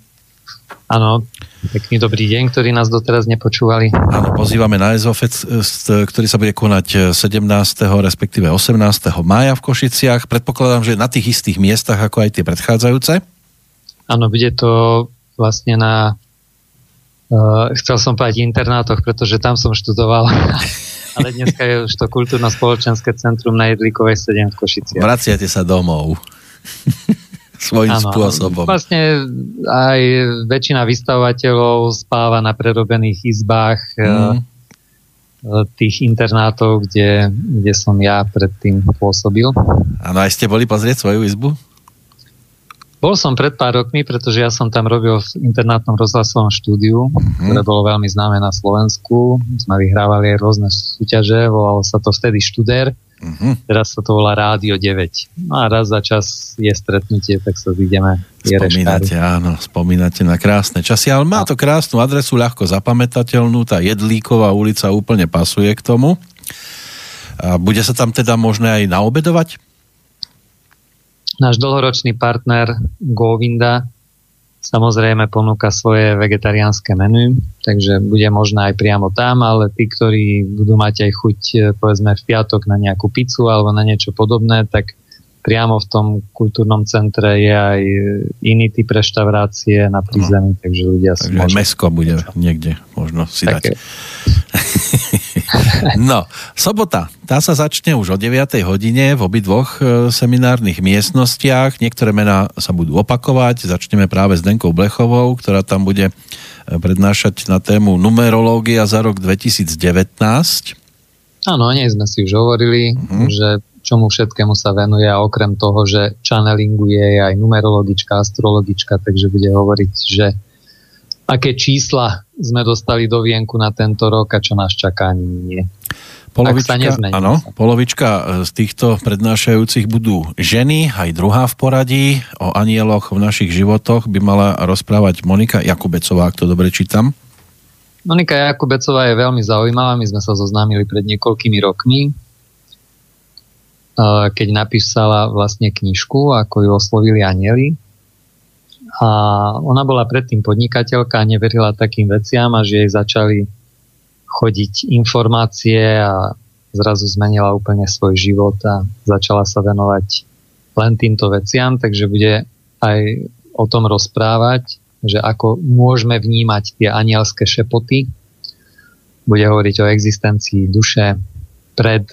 Áno, pekný dobrý deň, ktorí nás doteraz nepočúvali. Áno, pozývame na Ezofest, ktorý sa bude konať 17. respektíve 18. mája v Košiciach. Predpokladám, že na tých istých miestach ako aj tie predchádzajúce. Áno, bude to vlastne na uh, chcel som povedať internátoch, pretože tam som študoval. Ale dneska je už to kultúrno-spoločenské centrum na Jedlíkovej 7 v Košiciach. Vraciate sa domov. Svojím Áno, spôsobom. Vlastne aj väčšina vystavovateľov spáva na prerobených izbách Mm. mm. tých internátov, kde, kde som ja predtým pôsobil. Áno, aj ste boli pozrieť svoju izbu? Bol som pred pár rokmi, pretože ja som tam robil v internátnom rozhlasovom štúdiu, mm. ktoré bolo veľmi známe na Slovensku. Sme vyhrávali aj rôzne súťaže, volalo sa to vtedy Štúder, Mhm. teraz sa to volá Rádio 9. No a raz za čas je stretnutie, tak sa zídeme. Spomínate, áno, spomínate na krásne časy, ale má to krásnu adresu, ľahko zapamätateľnú, tá Jedlíková ulica úplne pasuje k tomu. A bude sa tam teda možné aj naobedovať? Náš dlhoročný partner Govinda samozrejme ponúka svoje vegetariánske menu, takže bude možné aj priamo tam, ale tí, ktorí budú mať aj chuť e, povedzme v piatok na nejakú pizzu alebo na niečo podobné, tak priamo v tom kultúrnom centre je aj iný typ reštaurácie na prízemí, no. takže ľudia si Takže mesko bude niekde možno si Také. dať. no, sobota, tá sa začne už o 9. hodine v obidvoch e, seminárnych miestnostiach. Niektoré mená sa budú opakovať. Začneme práve s Denkou Blechovou, ktorá tam bude e, prednášať na tému numerológia za rok 2019. Áno, nie sme si už hovorili, uh-huh. že čomu všetkému sa venuje a okrem toho, že channelinguje je aj numerologička, astrologička, takže bude hovoriť, že aké čísla sme dostali do vienku na tento rok a čo nás čaká nie. Polovička, áno, polovička e, z týchto prednášajúcich budú ženy, aj druhá v poradí. O anieloch v našich životoch by mala rozprávať Monika Jakubecová, ak to dobre čítam. Monika Jakubecová je veľmi zaujímavá, my sme sa zoznámili pred niekoľkými rokmi keď napísala vlastne knižku, ako ju oslovili anieli. A ona bola predtým podnikateľka a neverila takým veciam a že jej začali chodiť informácie a zrazu zmenila úplne svoj život a začala sa venovať len týmto veciam, takže bude aj o tom rozprávať, že ako môžeme vnímať tie anielské šepoty. Bude hovoriť o existencii duše pred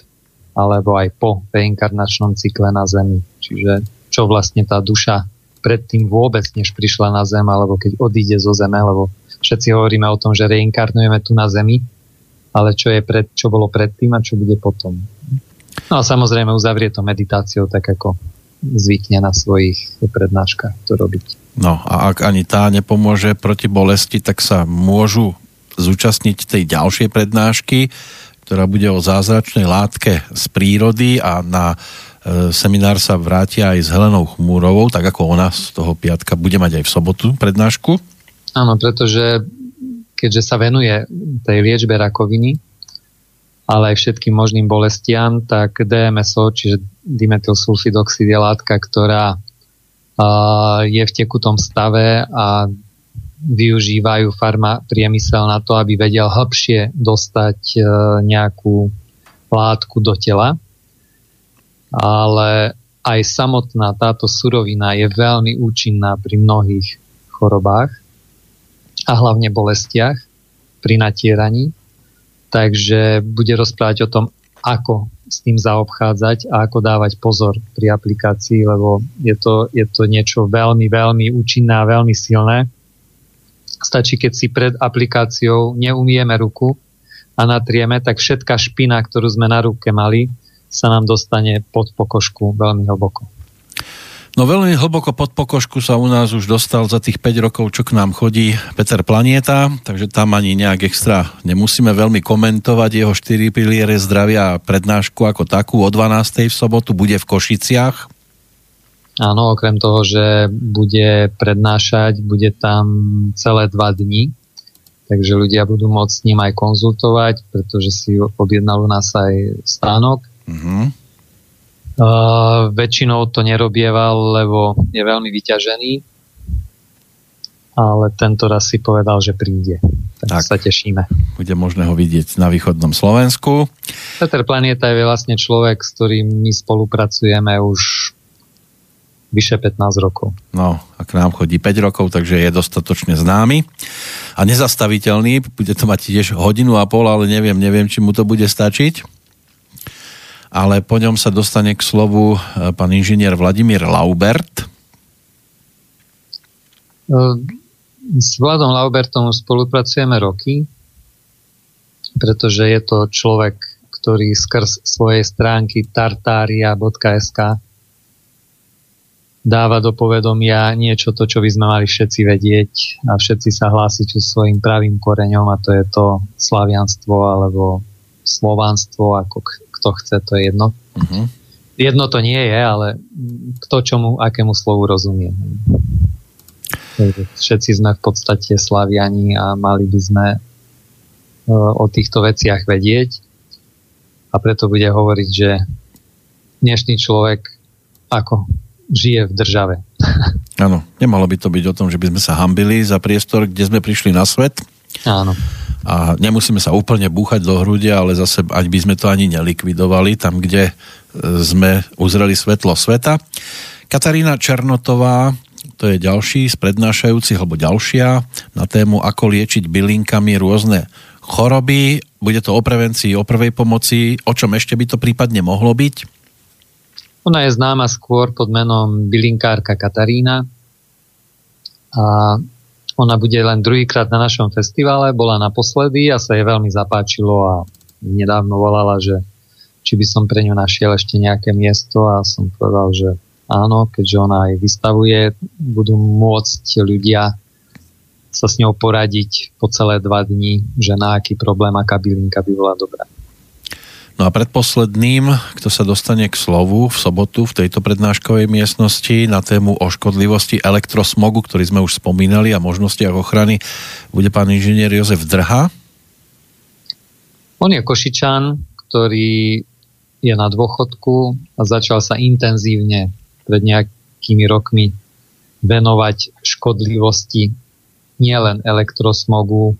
alebo aj po reinkarnačnom cykle na Zemi. Čiže čo vlastne tá duša predtým vôbec, než prišla na Zem, alebo keď odíde zo Zeme, lebo všetci hovoríme o tom, že reinkarnujeme tu na Zemi, ale čo, je pred, čo bolo predtým a čo bude potom. No a samozrejme uzavrie to meditáciou, tak ako zvykne na svojich prednáškach to robiť. No a ak ani tá nepomôže proti bolesti, tak sa môžu zúčastniť tej ďalšej prednášky, ktorá bude o zázračnej látke z prírody a na e, seminár sa vrátia aj s Helenou Chmúrovou, tak ako ona z toho piatka bude mať aj v sobotu prednášku. Áno, pretože keďže sa venuje tej liečbe rakoviny, ale aj všetkým možným bolestiam, tak DMSO, čiže dimethylsulfidoxid je látka, ktorá je v tekutom stave a využívajú farma priemysel na to, aby vedel hĺbšie dostať e, nejakú látku do tela. Ale aj samotná táto surovina je veľmi účinná pri mnohých chorobách a hlavne bolestiach pri natieraní. Takže bude rozprávať o tom, ako s tým zaobchádzať a ako dávať pozor pri aplikácii, lebo je to, je to niečo veľmi, veľmi účinné a veľmi silné Stačí, keď si pred aplikáciou neumieme ruku a natrieme, tak všetká špina, ktorú sme na ruke mali, sa nám dostane pod pokožku veľmi hlboko. No veľmi hlboko pod pokožku sa u nás už dostal za tých 5 rokov, čo k nám chodí Peter Planieta, takže tam ani nejak extra nemusíme veľmi komentovať jeho 4 piliere zdravia a prednášku ako takú o 12. v sobotu bude v Košiciach. Áno, okrem toho, že bude prednášať, bude tam celé dva dni, takže ľudia budú môcť s ním aj konzultovať, pretože si objednal u nás aj stánok. Mm-hmm. Uh, väčšinou to nerobieval, lebo je veľmi vyťažený, ale tento raz si povedal, že príde. Tak, tak sa tešíme. Bude možné ho vidieť na východnom Slovensku. Peter Planeta je vlastne človek, s ktorým my spolupracujeme už vyše 15 rokov. No, a k nám chodí 5 rokov, takže je dostatočne známy a nezastaviteľný. Bude to mať tiež hodinu a pol, ale neviem, neviem, či mu to bude stačiť. Ale po ňom sa dostane k slovu e, pán inžinier Vladimír Laubert. E, s Vladom Laubertom spolupracujeme roky, pretože je to človek, ktorý skrz svojej stránky tartaria.sk dáva do povedomia niečo to, čo by sme mali všetci vedieť a všetci sa hlásiť svojim pravým koreňom a to je to slavianstvo alebo slovanstvo, ako kto chce, to je jedno. Uh-huh. Jedno to nie je, ale kto čomu, akému slovu rozumie. Všetci sme v podstate slaviani a mali by sme e, o týchto veciach vedieť a preto bude hovoriť, že dnešný človek ako žije v države. Áno, nemalo by to byť o tom, že by sme sa hambili za priestor, kde sme prišli na svet. Áno. A nemusíme sa úplne búchať do hrudia, ale zase, ať by sme to ani nelikvidovali, tam, kde sme uzreli svetlo sveta. Katarína Černotová, to je ďalší z prednášajúcich, alebo ďalšia, na tému ako liečiť bylinkami rôzne choroby. Bude to o prevencii, o prvej pomoci. O čom ešte by to prípadne mohlo byť? Ona je známa skôr pod menom bylinkárka Katarína. A ona bude len druhýkrát na našom festivale, bola naposledy a sa jej veľmi zapáčilo a nedávno volala, že či by som pre ňu našiel ešte nejaké miesto a som povedal, že áno, keďže ona aj vystavuje, budú môcť ľudia sa s ňou poradiť po celé dva dni, že na aký problém, aká bylinka by bola dobrá. No a predposledným, kto sa dostane k slovu v sobotu v tejto prednáškovej miestnosti na tému o škodlivosti elektrosmogu, ktorý sme už spomínali a možnostiach ochrany, bude pán inžinier Jozef Drha. On je Košičan, ktorý je na dôchodku a začal sa intenzívne pred nejakými rokmi venovať škodlivosti nielen elektrosmogu,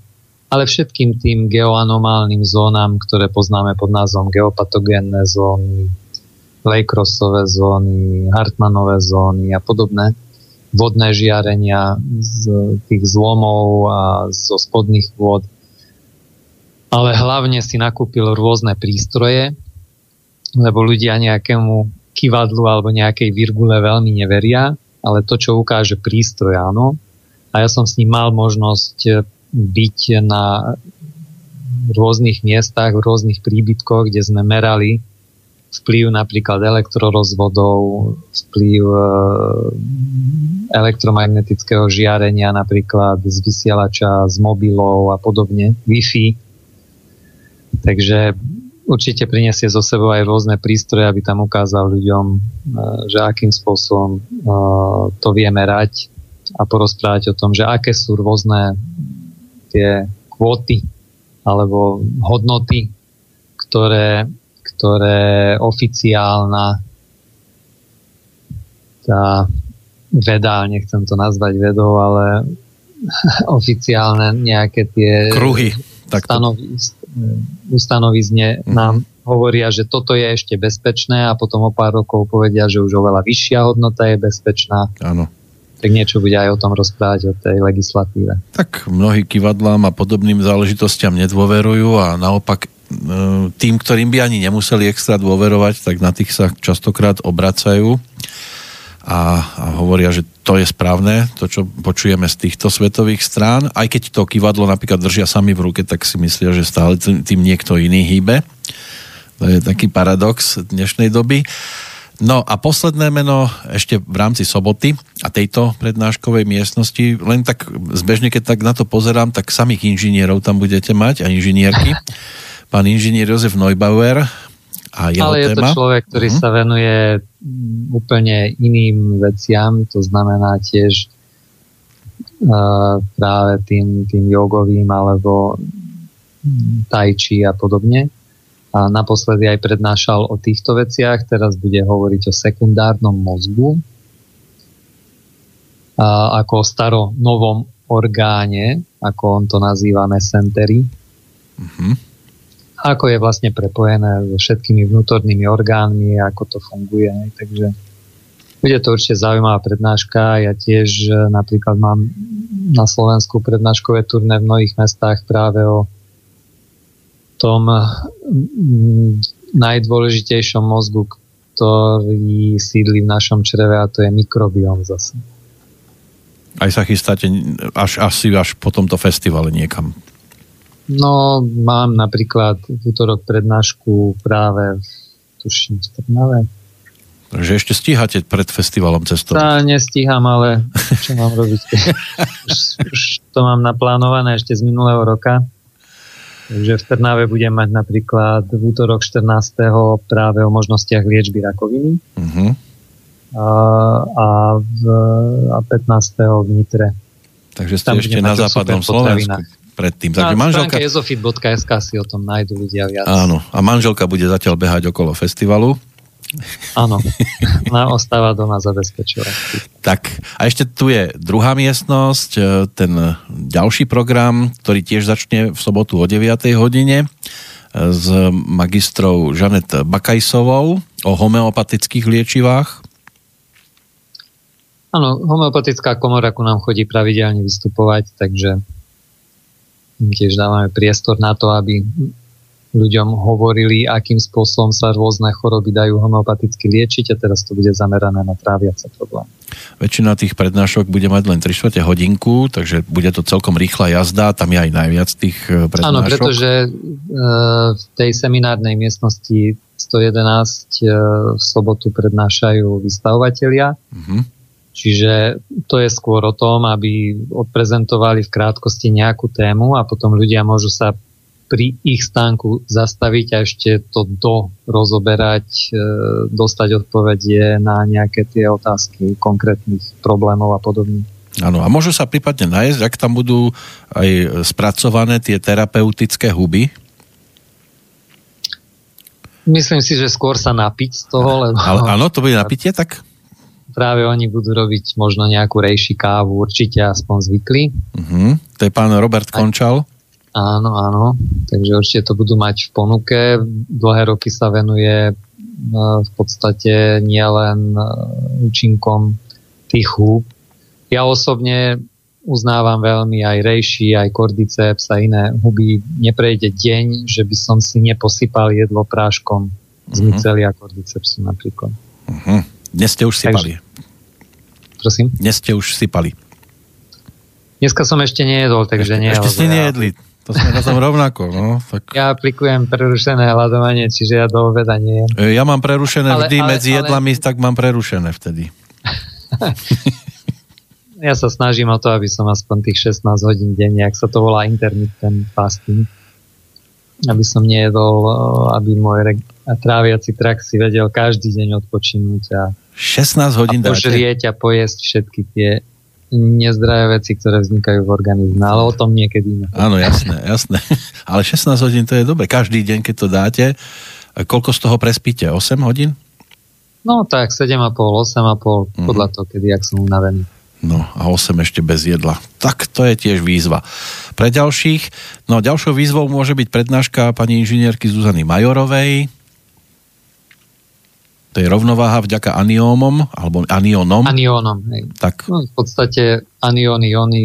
ale všetkým tým geoanomálnym zónam, ktoré poznáme pod názvom geopatogénne zóny, Lejkrosové zóny, Hartmanové zóny a podobné, vodné žiarenia z tých zlomov a zo spodných vôd. Ale hlavne si nakúpil rôzne prístroje, lebo ľudia nejakému kivadlu alebo nejakej virgule veľmi neveria, ale to, čo ukáže prístroj, áno. A ja som s ním mal možnosť byť na rôznych miestach, v rôznych príbytkoch, kde sme merali vplyv napríklad elektrorozvodov, vplyv e, elektromagnetického žiarenia napríklad z vysielača, z mobilov a podobne, Wi-Fi. Takže určite prinesie zo sebou aj rôzne prístroje, aby tam ukázal ľuďom, e, že akým spôsobom e, to vie merať a porozprávať o tom, že aké sú rôzne tie kvóty alebo hodnoty, ktoré, ktoré oficiálna tá veda, nechcem to nazvať vedou, ale oficiálne nejaké tie kruhy stanovi, ustanovizne mm-hmm. nám hovoria, že toto je ešte bezpečné a potom o pár rokov povedia, že už oveľa vyššia hodnota je bezpečná. Áno tak niečo bude aj o tom rozprávať, o tej legislatíve. Tak mnohí kivadlám a podobným záležitostiam nedôverujú a naopak e, tým, ktorým by ani nemuseli extra dôverovať, tak na tých sa častokrát obracajú a, a hovoria, že to je správne, to, čo počujeme z týchto svetových strán. Aj keď to kivadlo napríklad držia sami v ruke, tak si myslia, že stále tým niekto iný hýbe. To je taký paradox dnešnej doby. No a posledné meno ešte v rámci soboty a tejto prednáškovej miestnosti, len tak zbežne, keď tak na to pozerám, tak samých inžinierov tam budete mať a inžinierky. Pán inžinier Jozef Neubauer a jeho Ale je téma. to človek, ktorý uh-huh. sa venuje úplne iným veciam, to znamená tiež uh, práve tým, tým jogovým alebo tai chi a podobne a naposledy aj prednášal o týchto veciach, teraz bude hovoriť o sekundárnom mozgu a ako o staro novom orgáne, ako on to nazýva mesentery. Uh-huh. Ako je vlastne prepojené so všetkými vnútornými orgánmi, ako to funguje. Takže bude to určite zaujímavá prednáška. Ja tiež e, napríklad mám na Slovensku prednáškové turné v mnohých mestách práve o tom mm, najdôležitejšom mozgu, ktorý sídli v našom čreve a to je mikrobiom zase. Aj sa chystáte až, asi až po tomto festivale niekam? No, mám napríklad v útorok prednášku práve v tuším v Trnave. Takže ešte stíhate pred festivalom cestovať? Tá, nestíham, ale čo mám robiť? už, už to mám naplánované ešte z minulého roka. Takže v Trnave budem mať napríklad v útorok 14. práve o možnostiach liečby rakoviny uh-huh. a, a, v, a 15. v Nitre. Takže ste Tam ešte na západnom Slovensku predtým. Takže na manželka... ezofit.sk si o tom nájdu ľudia viac. Áno, a manželka bude zatiaľ behať okolo festivalu Áno, ona ostáva doma zabezpečovať. Tak, a ešte tu je druhá miestnosť, e, ten ďalší program, ktorý tiež začne v sobotu o 9. hodine e, s magistrou Žanet Bakajsovou o homeopatických liečivách. Áno, homeopatická komora ku nám chodí pravidelne vystupovať, takže tiež dávame priestor na to, aby ľuďom hovorili, akým spôsobom sa rôzne choroby dajú homeopaticky liečiť a teraz to bude zamerané na tráviace problémy. Väčšina tých prednášok bude mať len 3 čtvrte hodinku, takže bude to celkom rýchla jazda, tam je aj najviac tých e, prednášok. Áno, pretože e, v tej seminárnej miestnosti 111 e, v sobotu prednášajú vystavovatelia. Uh-huh. Čiže to je skôr o tom, aby odprezentovali v krátkosti nejakú tému a potom ľudia môžu sa pri ich stánku zastaviť a ešte to do rozoberať, e, dostať odpovedie na nejaké tie otázky konkrétnych problémov a podobne. Áno, a môžu sa prípadne nájsť, ak tam budú aj spracované tie terapeutické huby? Myslím si, že skôr sa napiť z toho, lebo... Ale, áno, to bude napitie, tak? Práve oni budú robiť možno nejakú rejši kávu, určite aspoň zvykli. Uh-huh. To je pán Robert Končal. Áno, áno. Takže určite to budú mať v ponuke. Dlhé roky sa venuje e, v podstate nielen e, účinkom tých húb. Ja osobne uznávam veľmi aj rejši, aj kordyceps a iné huby. Neprejde deň, že by som si neposypal jedlo práškom z uh-huh. kordycepsu napríklad. Uh-huh. Dnes ste už sypali. Takže, prosím? Dnes ste už sypali. Dneska som ešte nejedol, takže nie. Ešte ste nejedli. To sme na tom rovnako, no. Tak... Ja aplikujem prerušené hľadovanie, čiže ja do obeda nie. E, ja mám prerušené ale, vždy ale, medzi ale... jedlami, tak mám prerušené vtedy. ja sa snažím o to, aby som aspoň tých 16 hodín denne, ak sa to volá intermittent fasting, aby som nejedol, aby môj reg- tráviaci trak si vedel každý deň odpočinúť a 16 hodín a požrieť dáte? a pojesť všetky tie nezdravé veci, ktoré vznikajú v organizme, ale o tom niekedy. Áno, jasné, jasné. Ale 16 hodín to je dobre. Každý deň, keď to dáte, koľko z toho prespíte? 8 hodín? No tak 7,5, 8,5, mm. podľa toho, kedy, ak som unavený. No a 8 ešte bez jedla. Tak to je tiež výzva. Pre ďalších, no ďalšou výzvou môže byť prednáška pani inžinierky Zuzany Majorovej, to je rovnováha vďaka aniómom, alebo aniónom. Aniónom, hej. Tak. No, v podstate anióny, ióny,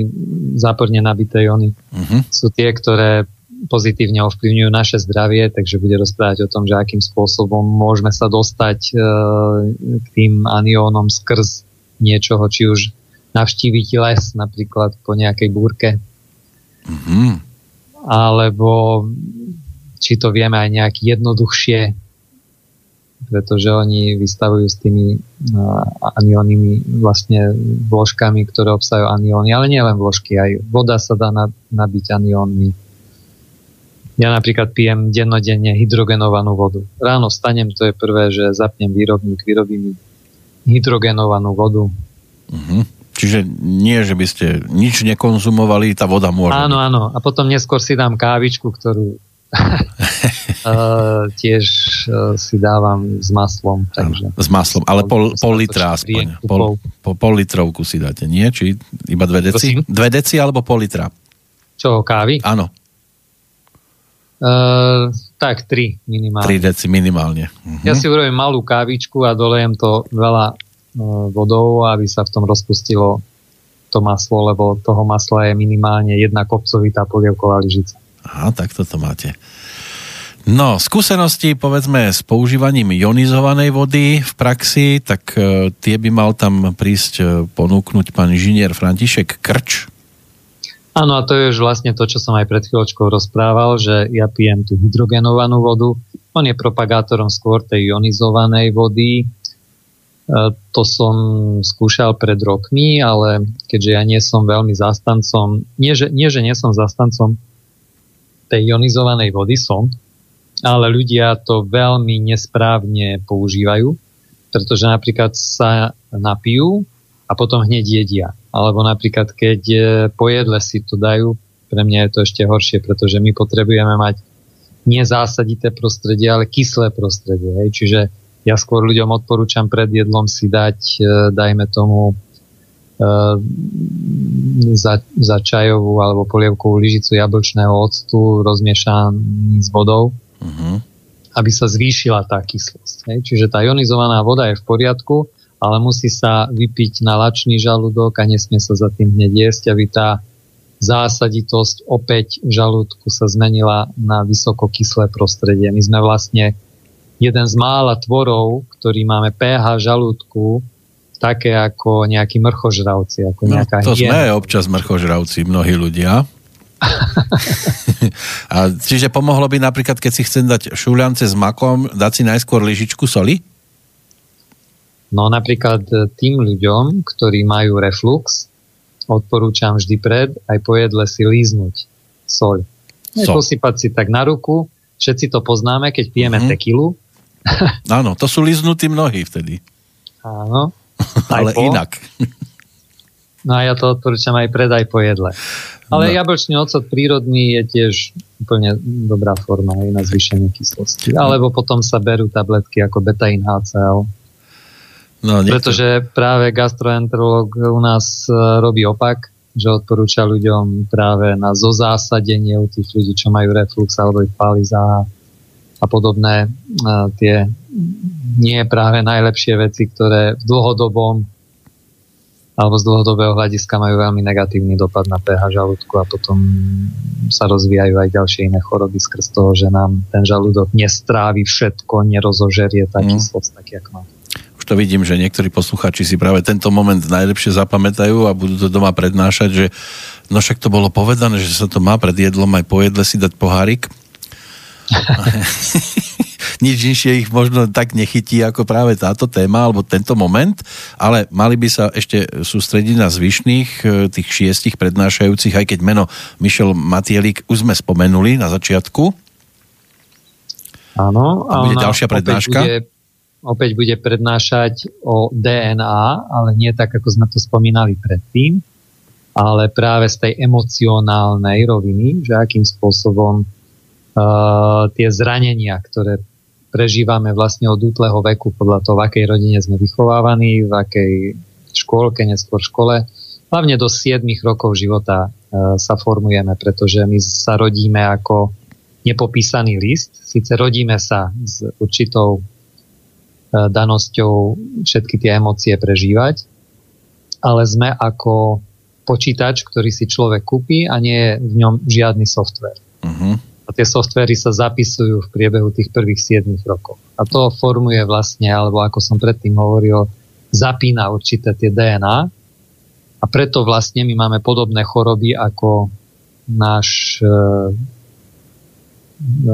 záporne nabité ióny uh-huh. sú tie, ktoré pozitívne ovplyvňujú naše zdravie, takže bude rozprávať o tom, že akým spôsobom môžeme sa dostať e, k tým aniónom skrz niečoho, či už navštíviť les napríklad po nejakej búrke, uh-huh. alebo či to vieme aj nejak jednoduchšie pretože oni vystavujú s tými uh, aniónnymi vlastne vložkami, ktoré obsahujú anióny, ale nielen vložky, aj voda sa dá nabiť aniónmi. Ja napríklad pijem dennodenne hydrogenovanú vodu. Ráno stanem, to je prvé, že zapnem výrobník, vyrobím hydrogenovanú vodu. Uh-huh. Čiže nie, že by ste nič nekonzumovali, tá voda môže. Áno, áno. A potom neskôr si dám kávičku, ktorú uh, tiež uh, si dávam s maslom. Takže s maslom, ale pol, pol litra aspoň. Pol, pol, pol litrovku si dáte, nie? Či iba dve deci? Prosím? Dve deci alebo pol litra? Čo, kávy? Áno. Uh, tak, tri minimálne. Tri deci minimálne. Uh-huh. Ja si urobím malú kávičku a dolejem to veľa uh, vodou, aby sa v tom rozpustilo to maslo, lebo toho masla je minimálne jedna kopcovitá polievková lyžica. Aha, tak toto máte. No, skúsenosti povedzme s používaním ionizovanej vody v praxi, tak e, tie by mal tam prísť e, ponúknuť pán inžinier František Krč. Áno, a to je už vlastne to, čo som aj pred chvíľočkou rozprával, že ja pijem tú hydrogenovanú vodu. On je propagátorom skôr tej ionizovanej vody. E, to som skúšal pred rokmi, ale keďže ja nie som veľmi zastancom, nie že, nie, že nie som zastancom tej ionizovanej vody som, ale ľudia to veľmi nesprávne používajú, pretože napríklad sa napijú a potom hneď jedia. Alebo napríklad, keď e, po jedle si to dajú, pre mňa je to ešte horšie, pretože my potrebujeme mať nie zásadité prostredie, ale kyslé prostredie. Hej. Čiže ja skôr ľuďom odporúčam pred jedlom si dať, e, dajme tomu, za, za čajovú alebo polievkovú lyžicu jablčného octu rozmiešaný s vodou. Uh-huh. aby sa zvýšila tá kyslosť. Hej. Čiže tá ionizovaná voda je v poriadku, ale musí sa vypiť na lačný žalúdok a nesmie sa za tým hneď jesť, aby tá zásaditosť opäť v žalúdku sa zmenila na vysokokyslé prostredie. My sme vlastne jeden z mála tvorov, ktorý máme pH žalúdku také ako nejakí mrchožravci. Ako no, to hiena. sme občas mrchožravci, mnohí ľudia. a čiže pomohlo by napríklad, keď si chcem dať šuľance s makom, dať si najskôr lyžičku soli? No napríklad tým ľuďom, ktorí majú reflux, odporúčam vždy pred aj po jedle si líznuť soľ. So. Posypať si tak na ruku, všetci to poznáme, keď pijeme mm-hmm. tekilu. Áno, to sú líznutí mnohí vtedy. Áno. Ale po. inak. No a ja to odporúčam aj pred, aj po jedle. Ale no. jablčný ocot prírodný je tiež úplne dobrá forma aj na zvýšenie kyslosti. Alebo potom sa berú tabletky ako beta-in HCl No, Pretože práve gastroenterolog u nás e, robí opak, že odporúča ľuďom práve na zozásadenie u tých ľudí, čo majú reflux alebo ich paliza a podobné e, tie nie práve najlepšie veci, ktoré v dlhodobom alebo z dlhodobého hľadiska majú veľmi negatívny dopad na pH žalúdku a potom sa rozvíjajú aj ďalšie iné choroby skrz toho, že nám ten žalúdok nestrávi všetko, nerozožerie tá mm. kyslosť tak, jak má to vidím, že niektorí posluchači si práve tento moment najlepšie zapamätajú a budú to doma prednášať, že no však to bolo povedané, že sa to má pred jedlom aj po jedle si dať pohárik. Nič inšie ich možno tak nechytí ako práve táto téma alebo tento moment, ale mali by sa ešte sústrediť na zvyšných e, tých šiestich prednášajúcich, aj keď meno Michel Matielik už sme spomenuli na začiatku. Áno. A bude ďalšia prednáška. Bude opäť bude prednášať o DNA, ale nie tak, ako sme to spomínali predtým, ale práve z tej emocionálnej roviny, že akým spôsobom uh, tie zranenia, ktoré prežívame vlastne od útleho veku, podľa toho, v akej rodine sme vychovávaní, v akej škôlke, neskôr škole, hlavne do 7 rokov života uh, sa formujeme, pretože my sa rodíme ako nepopísaný list, síce rodíme sa s určitou E, danosťou všetky tie emócie prežívať, ale sme ako počítač, ktorý si človek kúpi a nie je v ňom žiadny software. Uh-huh. A tie softvery sa zapisujú v priebehu tých prvých 7 rokov. A to formuje vlastne, alebo ako som predtým hovoril, zapína určité tie DNA a preto vlastne my máme podobné choroby ako náš e,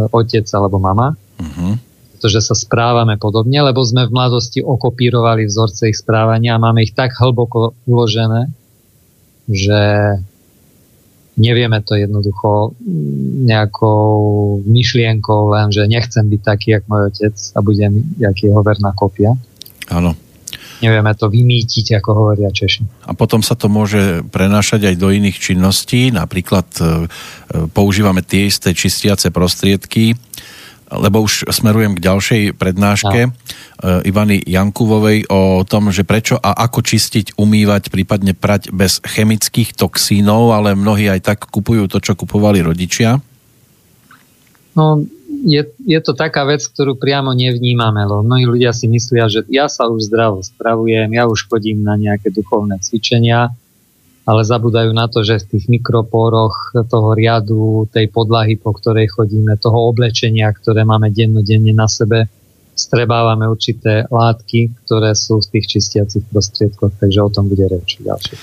otec alebo mama. Uh-huh pretože sa správame podobne, lebo sme v mladosti okopírovali vzorce ich správania a máme ich tak hlboko uložené, že nevieme to jednoducho nejakou myšlienkou len, že nechcem byť taký, jak môj otec a budem jak jeho verná kopia. Áno. Nevieme to vymýtiť, ako hovoria Češi. A potom sa to môže prenášať aj do iných činností, napríklad e, e používame tie isté čistiace prostriedky, lebo už smerujem k ďalšej prednáške no. Ivany Jankuvovej o tom, že prečo a ako čistiť, umývať, prípadne prať bez chemických toxínov, ale mnohí aj tak kupujú to, čo kupovali rodičia. No, je, je to taká vec, ktorú priamo nevnímame, lebo mnohí ľudia si myslia, že ja sa už zdravo spravujem, ja už chodím na nejaké duchovné cvičenia, ale zabudajú na to, že v tých mikropóroch toho riadu, tej podlahy, po ktorej chodíme, toho oblečenia, ktoré máme dennodenne na sebe, strebávame určité látky, ktoré sú v tých čistiacich prostriedkoch, takže o tom bude reč ďalšie.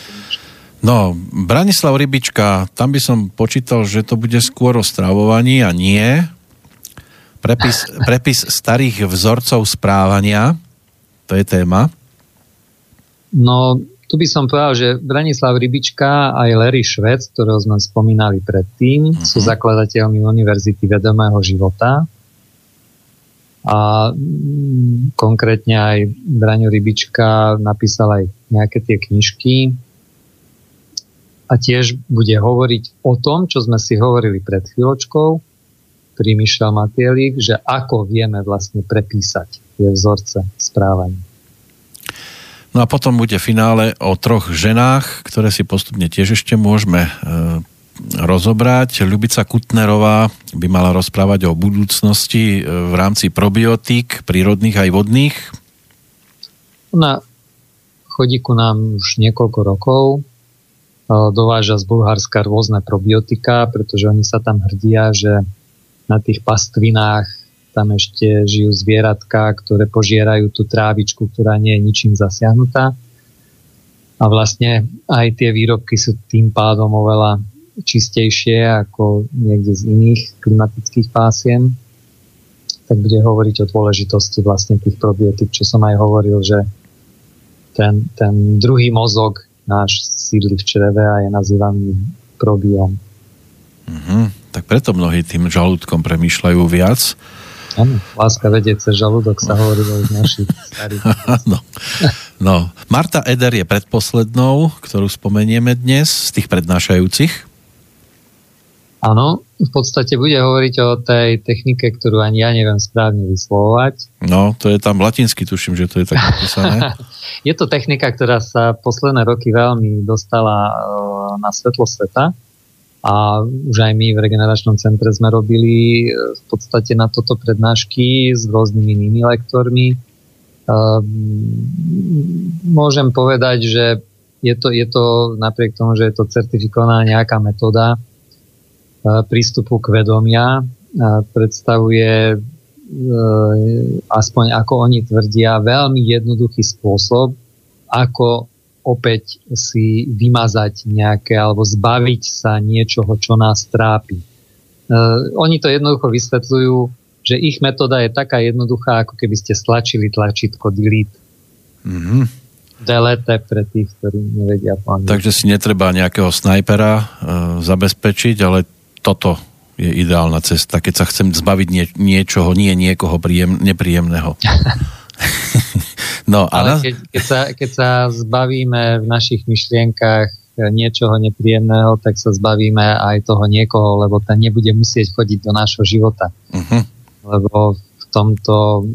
No, Branislav Rybička, tam by som počítal, že to bude skôr o stravovaní a nie. Prepis, prepis starých vzorcov správania, to je téma. No, tu by som povedal, že Branislav Rybička aj Larry Švec, ktorého sme spomínali predtým, uh-huh. sú zakladateľmi Univerzity vedomého života. A mm, konkrétne aj Braňo Rybička napísal aj nejaké tie knižky a tiež bude hovoriť o tom, čo sme si hovorili pred chvíľočkou pri Mišel Matielik, že ako vieme vlastne prepísať tie vzorce správania. No a potom bude finále o troch ženách, ktoré si postupne tiež ešte môžeme e, rozobrať. Ľubica Kutnerová by mala rozprávať o budúcnosti e, v rámci probiotík, prírodných aj vodných. Ona chodí ku nám už niekoľko rokov. E, dováža z Bulharska rôzne probiotika, pretože oni sa tam hrdia, že na tých pastvinách tam ešte žijú zvieratka, ktoré požierajú tú trávičku, ktorá nie je ničím zasiahnutá a vlastne aj tie výrobky sú tým pádom oveľa čistejšie ako niekde z iných klimatických pásiem, tak bude hovoriť o dôležitosti vlastne tých probiotik, čo som aj hovoril, že ten, ten druhý mozog náš sídli v čreve a je nazývaný probiom. Mm-hmm. Tak preto mnohí tým žalúdkom premýšľajú viac Áno, láska vedie cez žalúdok sa hovorilo už našich starých. no. no. Marta Eder je predposlednou, ktorú spomenieme dnes z tých prednášajúcich. Áno, v podstate bude hovoriť o tej technike, ktorú ani ja neviem správne vyslovovať. No, to je tam latinsky, tuším, že to je tak napísané. je to technika, ktorá sa posledné roky veľmi dostala e, na svetlo sveta a už aj my v regeneračnom centre sme robili e, v podstate na toto prednášky s rôznymi inými lektormi. Ehm, môžem povedať, že je to, je to napriek tomu, že je to certifikovaná nejaká metóda e, prístupu k vedomia, predstavuje e, aspoň ako oni tvrdia, veľmi jednoduchý spôsob, ako opäť si vymazať nejaké alebo zbaviť sa niečoho, čo nás trápi. Uh, oni to jednoducho vysvetľujú, že ich metóda je taká jednoduchá, ako keby ste stlačili tlačítko delete. Mm-hmm. Delete pre tých, ktorí nevedia po Takže si netreba nejakého snajpera uh, zabezpečiť, ale toto je ideálna cesta, keď sa chcem zbaviť nie, niečoho, nie niekoho príjem, nepríjemného. No, Ale keď, keď, sa, keď sa zbavíme v našich myšlienkach niečoho nepríjemného, tak sa zbavíme aj toho niekoho, lebo ten nebude musieť chodiť do nášho života. Uh-huh. Lebo v tomto,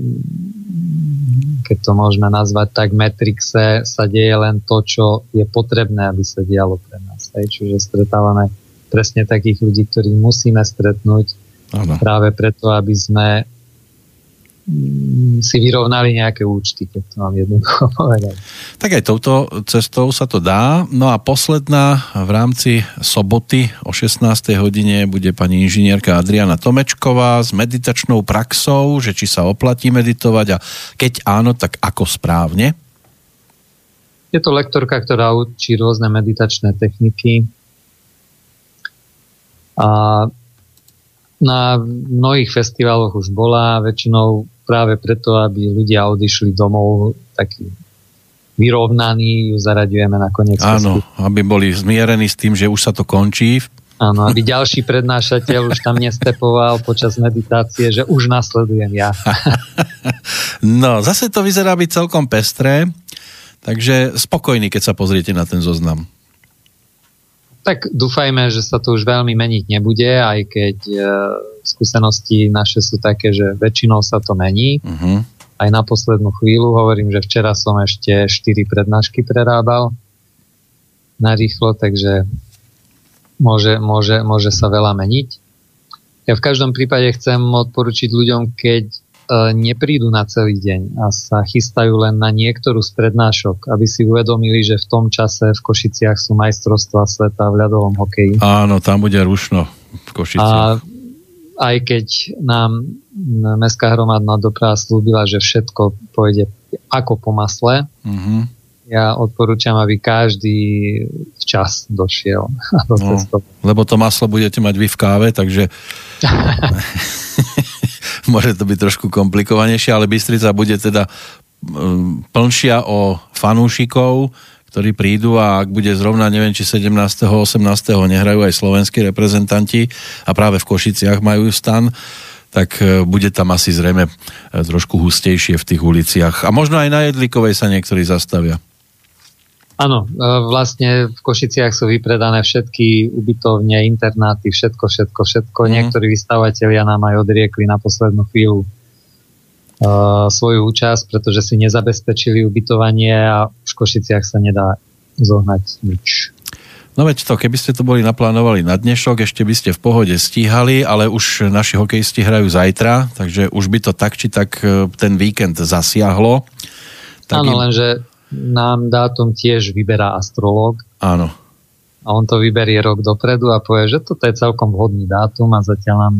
keď to môžeme nazvať tak, Matrixe sa deje len to, čo je potrebné, aby sa dialo pre nás. Hej? Čiže stretávame presne takých ľudí, ktorých musíme stretnúť ano. práve preto, aby sme si vyrovnali nejaké účty, keď to mám jednoducho povedať. Tak aj touto cestou sa to dá. No a posledná v rámci soboty o 16. hodine bude pani inžinierka Adriana Tomečková s meditačnou praxou, že či sa oplatí meditovať a keď áno, tak ako správne? Je to lektorka, ktorá učí rôzne meditačné techniky a na mnohých festivaloch už bola, väčšinou práve preto, aby ľudia odišli domov taký vyrovnaní, ju zaraďujeme na koniec. Áno, aby boli zmierení s tým, že už sa to končí. Áno, aby ďalší prednášateľ už tam nestepoval počas meditácie, že už nasledujem ja. no, zase to vyzerá byť celkom pestré, takže spokojný, keď sa pozriete na ten zoznam. Tak dúfajme, že sa to už veľmi meniť nebude, aj keď e, skúsenosti naše sú také, že väčšinou sa to mení. Uh-huh. Aj na poslednú chvíľu hovorím, že včera som ešte 4 prednášky prerábal na rýchlo, takže môže, môže, môže sa veľa meniť. Ja v každom prípade chcem odporučiť ľuďom, keď neprídu na celý deň a sa chystajú len na niektorú z prednášok, aby si uvedomili, že v tom čase v Košiciach sú majstrovstvá sveta v ľadovom hokeji. Áno, tam bude rušno v Košiciach. A aj keď nám Mestská hromadná doprava slúbila, že všetko pôjde ako po masle, mm-hmm. ja odporúčam, aby každý včas došiel do no, Lebo to maslo budete mať vy v káve, takže môže to byť trošku komplikovanejšie, ale Bystrica bude teda mm, plnšia o fanúšikov, ktorí prídu a ak bude zrovna, neviem, či 17. 18. nehrajú aj slovenskí reprezentanti a práve v Košiciach majú stan, tak e, bude tam asi zrejme e, trošku hustejšie v tých uliciach. A možno aj na Jedlikovej sa niektorí zastavia. Áno, e, vlastne v Košiciach sú vypredané všetky ubytovne, internáty, všetko, všetko, všetko. Mm. Niektorí vystavateľia nám aj odriekli na poslednú chvíľu uh, svoju účasť, pretože si nezabezpečili ubytovanie a v Košiciach sa nedá zohnať nič. No veď to, keby ste to boli naplánovali na dnešok, ešte by ste v pohode stíhali, ale už naši hokejisti hrajú zajtra, takže už by to tak či tak e, ten víkend zasiahlo. Tak Áno, im... lenže nám dátum tiež vyberá astrológ. Áno. A on to vyberie rok dopredu a povie, že toto je celkom vhodný dátum a zatiaľ nám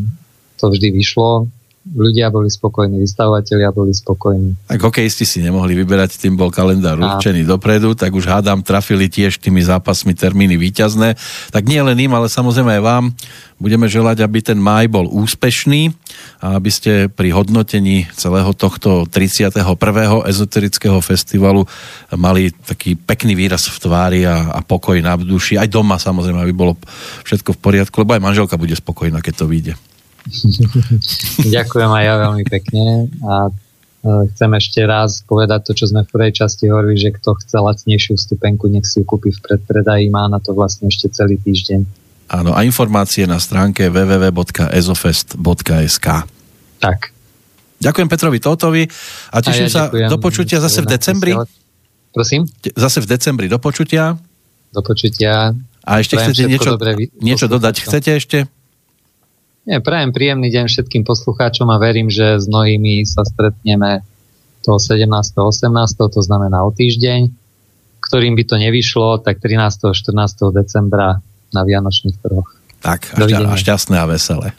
to vždy vyšlo ľudia boli spokojní, vystavovateľia boli spokojní. Tak hokejisti si nemohli vyberať, tým bol kalendár určený dopredu, tak už hádam, trafili tiež tými zápasmi termíny výťazné. Tak nie len im, ale samozrejme aj vám budeme želať, aby ten maj bol úspešný a aby ste pri hodnotení celého tohto 31. ezoterického festivalu mali taký pekný výraz v tvári a, a pokoj na duši. Aj doma samozrejme, aby bolo všetko v poriadku, lebo aj manželka bude spokojná, keď to vyjde. Ďakujem aj ja veľmi pekne a e, chcem ešte raz povedať to, čo sme v prvej časti hovorili, že kto chce lacnejšiu stupenku, nech si ju kúpi v predpredaji, má na to vlastne ešte celý týždeň. Áno, a informácie na stránke www.ezofest.sk Tak. Ďakujem Petrovi Totovi a teším a ja sa ďakujem. do počutia zase v decembri. Prosím? Zase v decembri do počutia. Do počutia. A ešte Prajem chcete niečo, niečo dodať? Chcete ešte? Nie, prajem príjemný deň všetkým poslucháčom a verím, že s mnohými sa stretneme toho 17. 18. to znamená o týždeň. Ktorým by to nevyšlo, tak 13. 14. decembra na Vianočných trhoch. Tak, a, šťa, a šťastné a veselé.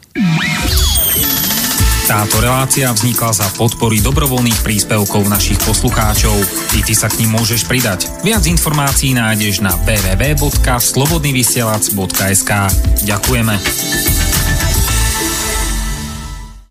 Táto relácia vznikla za podpory dobrovoľných príspevkov našich poslucháčov. I ty sa k ním môžeš pridať. Viac informácií nájdeš na www.slobodnyvysielac.sk Ďakujeme.